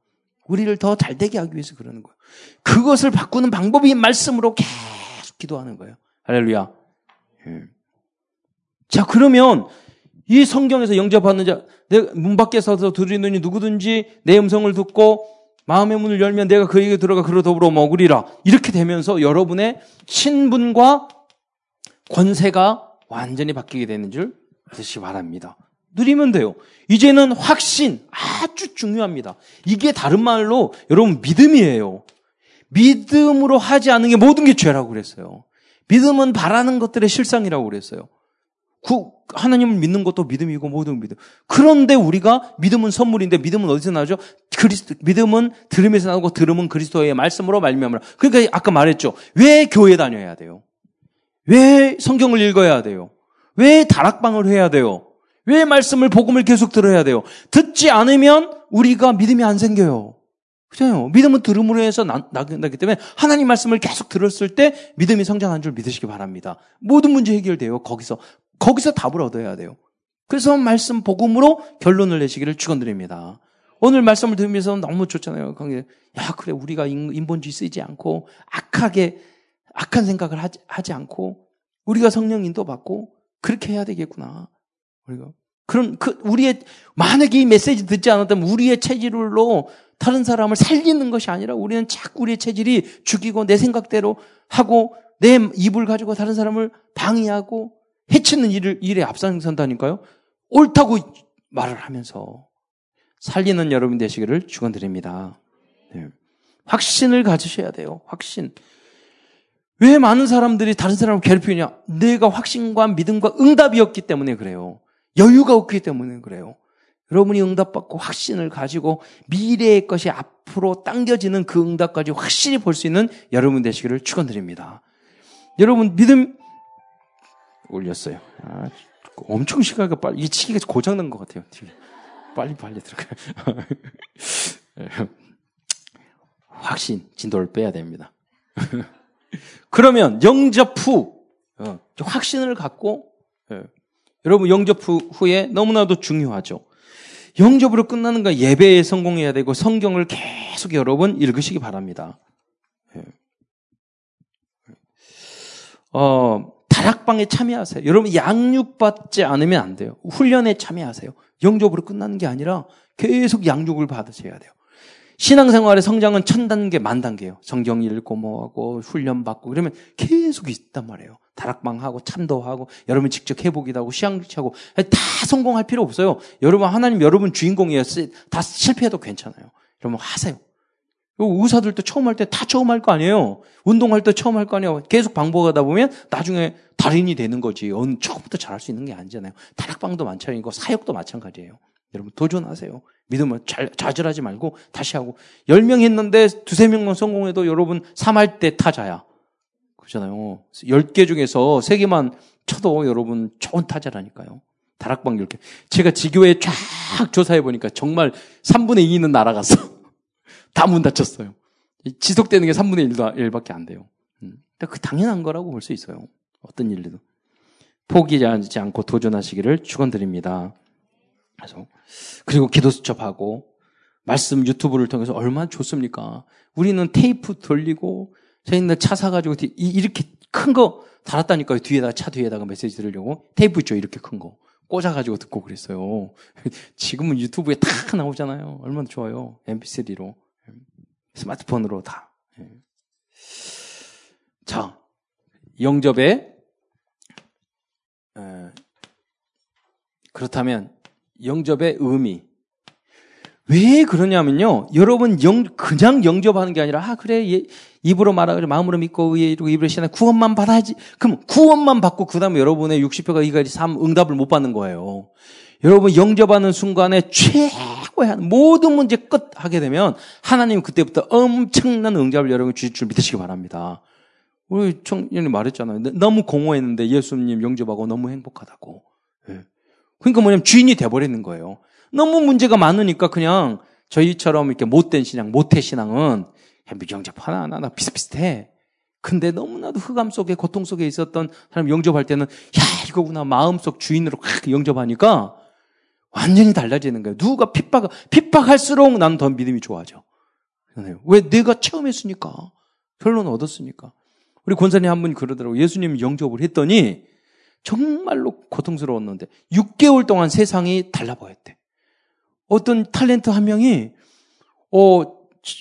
우리를 더 잘 되게 하기 위해서 그러는 거예요. 그것을 바꾸는 방법이 말씀으로 계속 기도하는 거예요. 할렐루야. 예. 자, 그러면 이 성경에서 영접하는 자, 내문 밖에 서서 들으느니 누구든지 내 음성을 듣고 마음의 문을 열면 내가 그에게 들어가 그로 더불어 먹으리라. 이렇게 되면서 여러분의 신분과 권세가 완전히 바뀌게 되는 줄 믿으시기 바랍니다. 누리면 돼요. 이제는 확신 아주 중요합니다. 이게 다른 말로 여러분 믿음이에요. 믿음으로 하지 않는 게 모든 게 죄라고 그랬어요. 믿음은 바라는 것들의 실상이라고 그랬어요. 그 하나님을 믿는 것도 믿음이고 모든 믿음. 그런데 우리가 믿음은 선물인데 믿음은 어디서 나죠? 그리스도 믿음은 들음에서 나오고 들음은 그리스도의 말씀으로 말미암으라. 그러니까 아까 말했죠. 왜 교회 다녀야 돼요? 왜 성경을 읽어야 돼요? 왜 다락방을 해야 돼요? 왜 말씀을 복음을 계속 들어야 돼요? 듣지 않으면 우리가 믿음이 안 생겨요. 그렇잖아요. 믿음은 들음으로 해서 나, 나기 때문에 하나님 말씀을 계속 들었을 때 믿음이 성장한 줄 믿으시기 바랍니다. 모든 문제 해결돼요. 거기서 거기서 답을 얻어야 돼요. 그래서 말씀 복음으로 결론을 내시기를 축원드립니다. 오늘 말씀을 들으면서 너무 좋잖아요. 야 그래 우리가 인본주의 쓰지 않고 악하게 악한 생각을 하지, 하지 않고 우리가 성령 인도 받고 그렇게 해야 되겠구나. 우리가 그런 그 우리의 만약에 이 메시지 듣지 않았다면 우리의 체질로 다른 사람을 살리는 것이 아니라 우리는 자꾸 우리의 체질이 죽이고 내 생각대로 하고 내 입을 가지고 다른 사람을 방해하고 해치는 일을, 일에 앞장선다니까요. 옳다고 말을 하면서 살리는 여러분 되시기를 축원드립니다. 네. 확신을 가지셔야 돼요. 확신. 왜 많은 사람들이 다른 사람을 괴롭히냐? 내가 확신과 믿음과 응답이었기 때문에 그래요. 여유가 없기 때문에 그래요. 여러분이 응답받고 확신을 가지고 미래의 것이 앞으로 당겨지는 그 응답까지 확실히 볼 수 있는 여러분 되시기를 축원드립니다. 여러분 믿음 올렸어요. 아, 엄청 시간가 빨리 이 치기가 고장난 것 같아요. 빨리 빨리 들어가요. 확신 진도를 빼야 됩니다. 그러면 영접 후 어, 확신을 갖고 예. 여러분 영접 후에 너무나도 중요하죠. 영접으로 끝나는 거 예배에 성공해야 되고 성경을 계속 여러분 읽으시기 바랍니다. 예. 어, 다락방에 참여하세요. 여러분 양육받지 않으면 안 돼요. 훈련에 참여하세요. 영접으로 끝나는 게 아니라 계속 양육을 받으셔야 돼요. 신앙생활의 성장은 천 단계, 만 단계예요. 성경 읽고 뭐하고 훈련 받고 그러면 계속 있단 말이에요. 다락방하고 참도하고 여러분 직접 해보기도 하고 시향하고 다 성공할 필요 없어요. 여러분 하나님 여러분 주인공이에요. 다 실패해도 괜찮아요. 여러분 하세요. 의사들도 처음 할 때 다 처음 할 거 아니에요. 운동할 때 처음 할 거 아니에요. 계속 방법하다 보면 나중에 달인이 되는 거지. 처음부터 잘할 수 있는 게 아니잖아요. 다락방도 마찬가지고 사역도 마찬가지예요. 여러분 도전하세요. 믿음을 잘, 좌절하지 말고 다시 하고. 10명 했는데 두세 명만 성공해도 여러분 3할 때 타자야. 그렇잖아요. 10개 중에서 3개만 쳐도 여러분 좋은 타자라니까요. 다락방 10개. 제가 지교에 쫙 조사해 보니까 정말 3분의 2는 날아갔어. 다 문 닫혔어요. 지속되는 게 3분의 1도, 1밖에 안 돼요. 음. 그 당연한 거라고 볼 수 있어요. 어떤 일도. 포기하지 않고 도전하시기를 축원드립니다. 그래서 그리고 기도 수첩하고 말씀 유튜브를 통해서 얼마나 좋습니까? 우리는 테이프 돌리고 저희는 차 사가지고 이렇게 큰 거 달았다니까요. 뒤에다가 차 뒤에다가 메시지 들으려고 테이프 있죠. 이렇게 큰 거. 꽂아가지고 듣고 그랬어요. 지금은 유튜브에 다 나오잖아요. 얼마나 좋아요. MP3로. 스마트폰으로 다. 예. 자, 영접에 그렇다면 영접의 의미. 왜 그러냐면요. 여러분 영 그냥 영접하는 게 아니라 아 그래 예, 입으로 말하고 마음으로 믿고 의에 이루고 입으로 시나 구원만 받아야지. 그럼 구원만 받고 그다음에 여러분의 60표가 이가지 삶 응답을 못 받는 거예요. 여러분 영접하는 순간에 최 고의 모든 문제 끝 하게 되면 하나님 그때부터 엄청난 응답을 여러분 주실 줄 믿으시기 바랍니다. 우리 청년이 말했잖아요. 너무 공허했는데 예수님 영접하고 너무 행복하다고. 예. 그러니까 뭐냐면 주인이 돼버리는 거예요. 너무 문제가 많으니까 그냥 저희처럼 이렇게 못된 신앙, 모태 신앙은 영접 하나하나 비슷비슷해. 근데 너무나도 흑암 속에 고통 속에 있었던 사람 영접할 때는 야 이거구나 마음속 주인으로 확 영접하니까 완전히 달라지는 거예요. 누가 핍박 핍박할수록 난 더 믿음이 좋아져. 왜 내가 체험했으니까 결론 얻었으니까. 우리 권사님 한분 그러더라고 예수님 영접을 했더니 정말로 고통스러웠는데 6개월 동안 세상이 달라 보였대. 어떤 탤런트 한 명이 어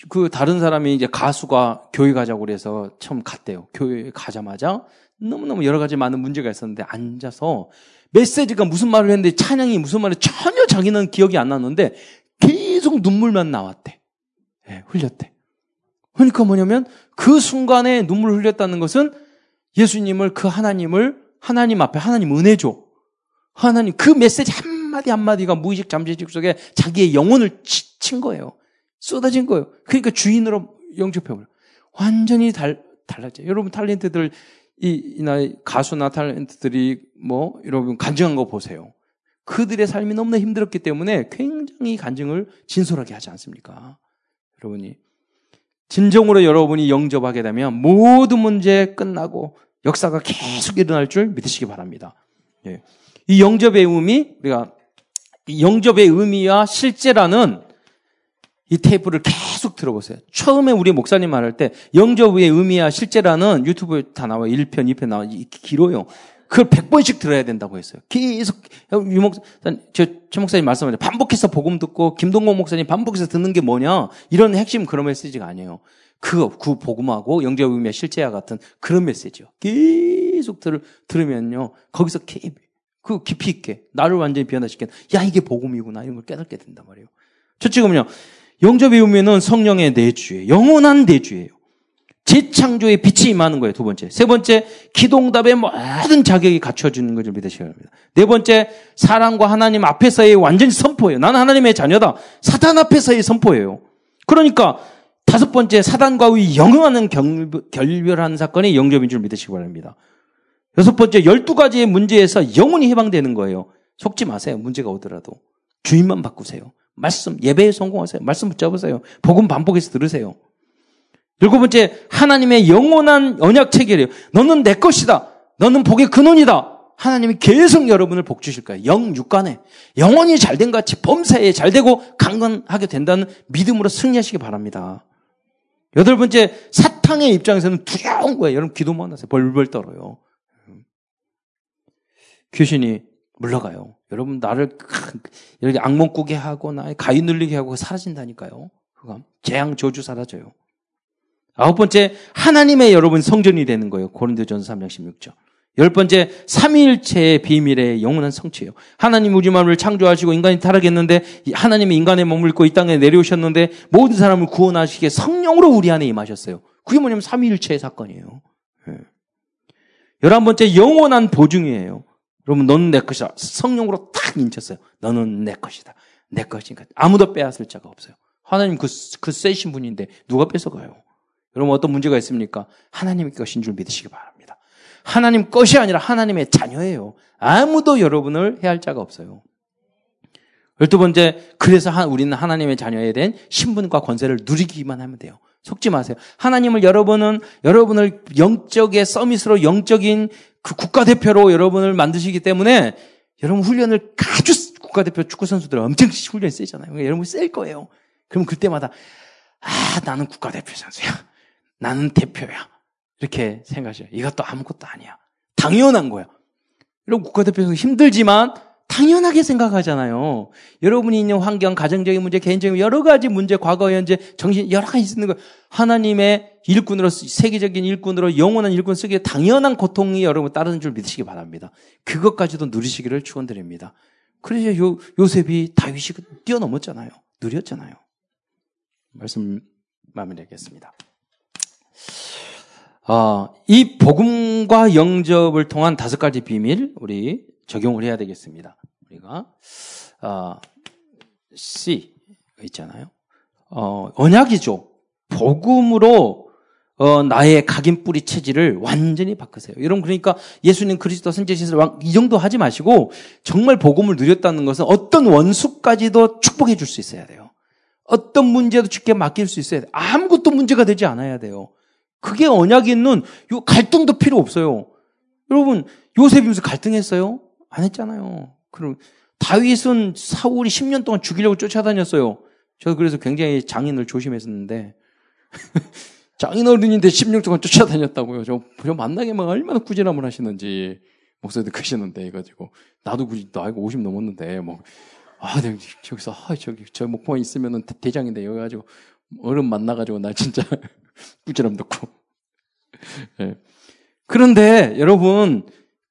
그 다른 사람이 이제 가수가 교회 가자고 그래서 처음 갔대요. 교회 가자마자 너무너무 여러 가지 많은 문제가 있었는데 앉아서 메시지가 무슨 말을 했는데 찬양이 무슨 말을 전혀 자기는 기억이 안 났는데 계속 눈물만 나왔대. 네, 흘렸대. 그러니까 뭐냐면 그 순간에 눈물을 흘렸다는 것은 예수님을 그 하나님을 하나님 앞에 하나님 은혜죠. 하나님 그 메시지 한마디 한마디가 무의식 잠재적 속에 자기의 영혼을 치, 친 거예요. 쏟아진 거예요. 그러니까 주인으로 영접해버려. 완전히 달, 달라져요. 여러분 탤런트들 이, 이나 가수나 탤런트들이 뭐 여러분 간증한 거 보세요. 그들의 삶이 너무나 힘들었기 때문에 굉장히 간증을 진솔하게 하지 않습니까? 여러분이 진정으로 여러분이 영접하게 되면 모든 문제 끝나고 역사가 계속 일어날 줄 믿으시기 바랍니다. 예. 이 영접의 의미, 우리가 영접의 의미와 실제라는 이 테이프를 계속 들어보세요. 처음에 우리 목사님 말할 때 영접의 의미와 실제라는 유튜브에 다 나와요. 1편, 2편 나와요. 길어요. 그걸 100번씩 들어야 된다고 했어요. 계속, 유 목사, 저, 최 목사님 말씀하죠. 반복해서 복음 듣고, 김동건 목사님 반복해서 듣는 게 뭐냐? 이런 핵심 그런 메시지가 아니에요. 그, 그 복음하고 영적 의미와 실제와 같은 그런 메시지요. 계속 들, 들으면요. 거기서 그 깊이 있게, 나를 완전히 변화시킨, 야, 이게 복음이구나. 이런 걸 깨닫게 된단 말이에요. 저쪽은요. 영접의 의미는 성령의 내주예요. 영원한 내주예요. 재창조의 빛이 임하는 거예요. 두 번째. 세 번째, 기동답의 모든 자격이 갖춰주는 것을 믿으셔야 합니다. 네 번째, 사랑과 하나님 앞에서의 완전히 선포예요. 나는 하나님의 자녀다. 사탄 앞에서의 선포예요. 그러니까 다섯 번째, 사단과의 영영하는 결별하는 사건이 영접인 줄 믿으시기 바랍니다. 여섯 번째, 열두 가지의 문제에서 영원히 해방되는 거예요. 속지 마세요. 문제가 오더라도. 주인만 바꾸세요. 말씀, 예배에 성공하세요. 말씀 붙잡으세요. 복음 반복해서 들으세요. 일곱 번째, 하나님의 영원한 언약 체결이에요. 너는 내 것이다. 너는 복의 근원이다. 하나님이 계속 여러분을 복 주실 거예요. 영, 육간에. 영원히 잘된 같이 범사에 잘 되고 강건하게 된다는 믿음으로 승리하시기 바랍니다. 여덟 번째, 사탕의 입장에서는 두려운 거예요. 여러분 기도만 하세요. 벌벌 떨어요. 귀신이 물러가요. 여러분 나를 이렇게 악몽 꾸게 하고 나의 가위 눌리게 하고 사라진다니까요. 그거 재앙 저주 사라져요. 아홉 번째, 하나님의 여러분 성전이 되는 거예요. 고린도전서 3장 16절. 열 번째, 삼위일체의 비밀의 영원한 성취예요. 하나님 우리 마음을 창조하시고 인간이 타락했는데 하나님이 인간의 몸을 입고 이 땅에 내려오셨는데 모든 사람을 구원하시기에 성령으로 우리 안에 임하셨어요. 그게 뭐냐면 삼위일체의 사건이에요. 예. 열한 번째, 영원한 보증이에요. 여러분, 너는 내 것이다. 성령으로 탁 인쳤어요. 너는 내 것이다. 내 것이니까 아무도 빼앗을 자가 없어요. 하나님 그, 그 세신 분인데 누가 뺏어가요? 여러분 어떤 문제가 있습니까? 하나님의 것인 줄 믿으시기 바랍니다. 하나님 것이 아니라 하나님의 자녀예요. 아무도 여러분을 해할 자가 없어요. 열두 번째, 그래서 우리는 하나님의 자녀에 대한 신분과 권세를 누리기만 하면 돼요. 속지 마세요. 하나님을 여러분은 여러분을 영적의 서밋으로 영적인 그 국가대표로 여러분을 만드시기 때문에 여러분 훈련을 아주 국가대표 축구 선수들 엄청 훈련 세잖아요. 여러분 셀 거예요. 그럼 그때마다 아 나는 국가대표 선수야. 나는 대표야. 이렇게 생각하셔요. 이것도 아무것도 아니야. 당연한 거야. 여러분 국가대표는 힘들지만 당연하게 생각하잖아요. 여러분이 있는 환경, 가정적인 문제, 개인적인 여러 가지 문제, 과거, 현재, 정신 여러 가지 있는 거. 하나님의 일꾼으로 세계적인 일꾼으로 영원한 일꾼 쓰기에 당연한 고통이 여러분 따르는 줄 믿으시기 바랍니다. 그것까지도 누리시기를 축원드립니다. 그래서 요 요셉이 다윗이 뛰어넘었잖아요. 누렸잖아요. 말씀 마무리하겠습니다. 어, 이 복음과 영접을 통한 다섯 가지 비밀 우리 적용을 해야 되겠습니다. 우리가 어, C 있잖아요. 어, 언약이죠. 복음으로 어, 나의 각인 뿌리 체질을 완전히 바꾸세요. 여러분 그러니까 예수님 그리스도 선제시설 이 정도 하지 마시고 정말 복음을 누렸다는 것은 어떤 원수까지도 축복해 줄 수 있어야 돼요. 어떤 문제도 쉽게 맡길 수 있어야 돼요. 아무것도 문제가 되지 않아야 돼요. 그게 언약이 있는 요 갈등도 필요 없어요. 여러분 요셉이 무슨 갈등했어요? 안 했잖아요. 그럼 다윗은 사울이 10년 동안 죽이려고 쫓아다녔어요. 저도 그래서 굉장히 장인을 조심했었는데 장인 어른인데 10년 동안 쫓아다녔다고요. 저, 저 만나게만 얼마나 꾸지람을 하시는지 목소리도 크시는데 해가지고 나도 굳이 나이가 50 넘었는데 뭐 아, 내가 저기서 아, 저기 저 목포에 있으면은 대장인데 여기 가지고 어른 만나가지고 나 진짜 꾸지람 듣고. 네. 그런데 여러분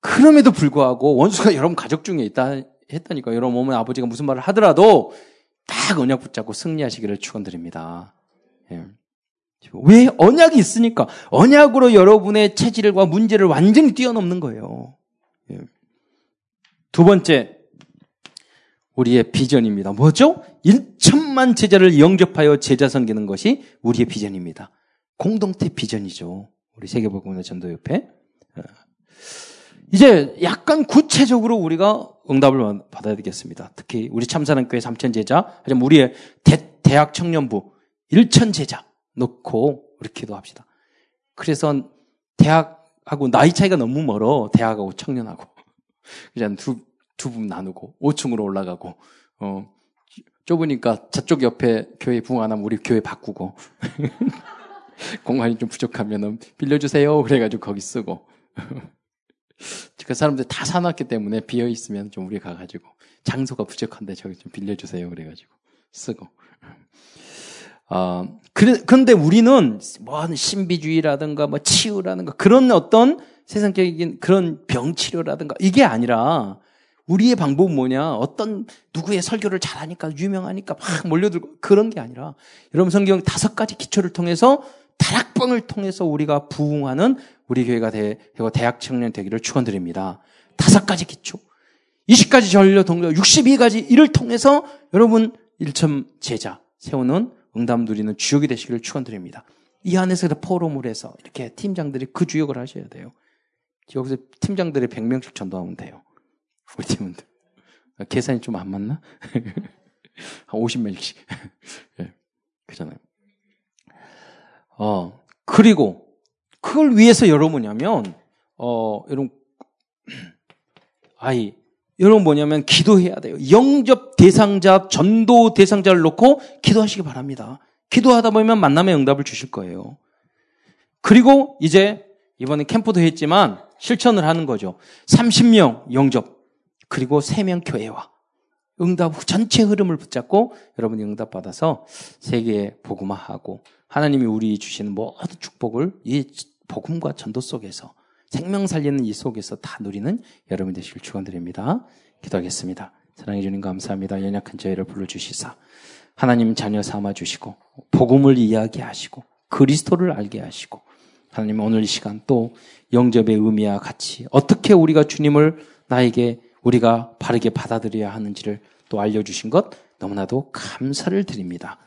그럼에도 불구하고 원수가 여러분 가족 중에 있다 했다니까 여러분 어머니 아버지가 무슨 말을 하더라도 딱 언약 붙잡고 승리하시기를 축원드립니다. 예. 왜 언약이 있으니까 언약으로 여러분의 체질과 문제를 완전히 뛰어넘는 거예요. 예. 두 번째, 우리의 비전입니다. 뭐죠? 1천만 제자를 영접하여 제자 섬기는 것이 우리의 비전입니다. 공동체 비전이죠. 우리 세계복음의 전도협회. 어. 이제 약간 구체적으로 우리가 응답을 받아야 되겠습니다. 특히 우리 참사랑교회 삼천 제자, 하지만 우리의 대, 학 청년부 1천 제자 놓고 우리 기도합시다. 그래서 대학하고 나이 차이가 너무 멀어. 대학하고 청년하고. 그냥 두, 두 분 나누고 5층으로 올라가고 어 좁으니까 저쪽 옆에 교회 부흥하면 우리 교회 바꾸고 공간이 좀 부족하면은 빌려주세요. 그래가지고 거기 쓰고. 그 사람들 다 사놨기 때문에 비어 있으면 좀 우리 가가지고 장소가 부족한데 저기 좀 빌려주세요. 그래가지고 쓰고. 어, 그래, 그런데 우리는 뭐 신비주의라든가 뭐 치유라든가 그런 어떤 세상적인 그런 병치료라든가 이게 아니라 우리의 방법은 뭐냐? 어떤 누구의 설교를 잘하니까 유명하니까 막 몰려들고 그런 게 아니라 여러분 성경 다섯 가지 기초를 통해서 다락방을 통해서 우리가 부흥하는 우리 교회가 되고 대학 청년 되기를 축원드립니다. 다섯 가지 기초. 20가지 전려 동료 62가지 이를 통해서 여러분 일천 제자 세우는 응답 누리는 주역이 되시기를 축원드립니다. 이 안에서 포럼을 해서 이렇게 팀장들이 그 주역을 하셔야 돼요. 여기서 팀장들이 100명씩 전도하면 돼요. 우리 팀원들. 계산이 좀 안 맞나? 한 50명씩. 예, 그잖아요. 어, 그리고 그걸 위해서 여러분 뭐냐면, 어, 여러분, 아이, 여러분 뭐냐면 기도해야 돼요. 영접 대상자, 전도 대상자를 놓고 기도하시기 바랍니다. 기도하다 보면 만남의 응답을 주실 거예요. 그리고 이제 이번에 캠프도 했지만 실천을 하는 거죠. 30명 영접, 그리고 3명 교회와 응답 전체 흐름을 붙잡고 여러분이 응답 받아서 세계에 복음화하고 하나님이 우리 주시는 모든 축복을 이 복음과 전도 속에서 생명 살리는 이 속에서 다 누리는 여러분 되시길 축원드립니다. 기도하겠습니다. 사랑해 주님 감사합니다. 연약한 저희를 불러 주시사 하나님 자녀 삼아 주시고 복음을 이야기하시고 그리스도를 알게 하시고 하나님 오늘 이 시간 또 영접의 의미와 같이 어떻게 우리가 주님을 나에게 우리가 바르게 받아들여야 하는지를 또 알려주신 것 너무나도 감사를 드립니다.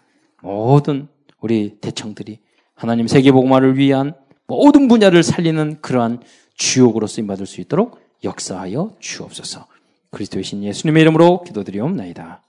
모든 우리 대청들이 하나님 세계복음화를 위한 모든 분야를 살리는 그러한 주역으로 쓰임받을 수 있도록 역사하여 주옵소서. 그리스도의 신 예수님의 이름으로 기도드리옵나이다.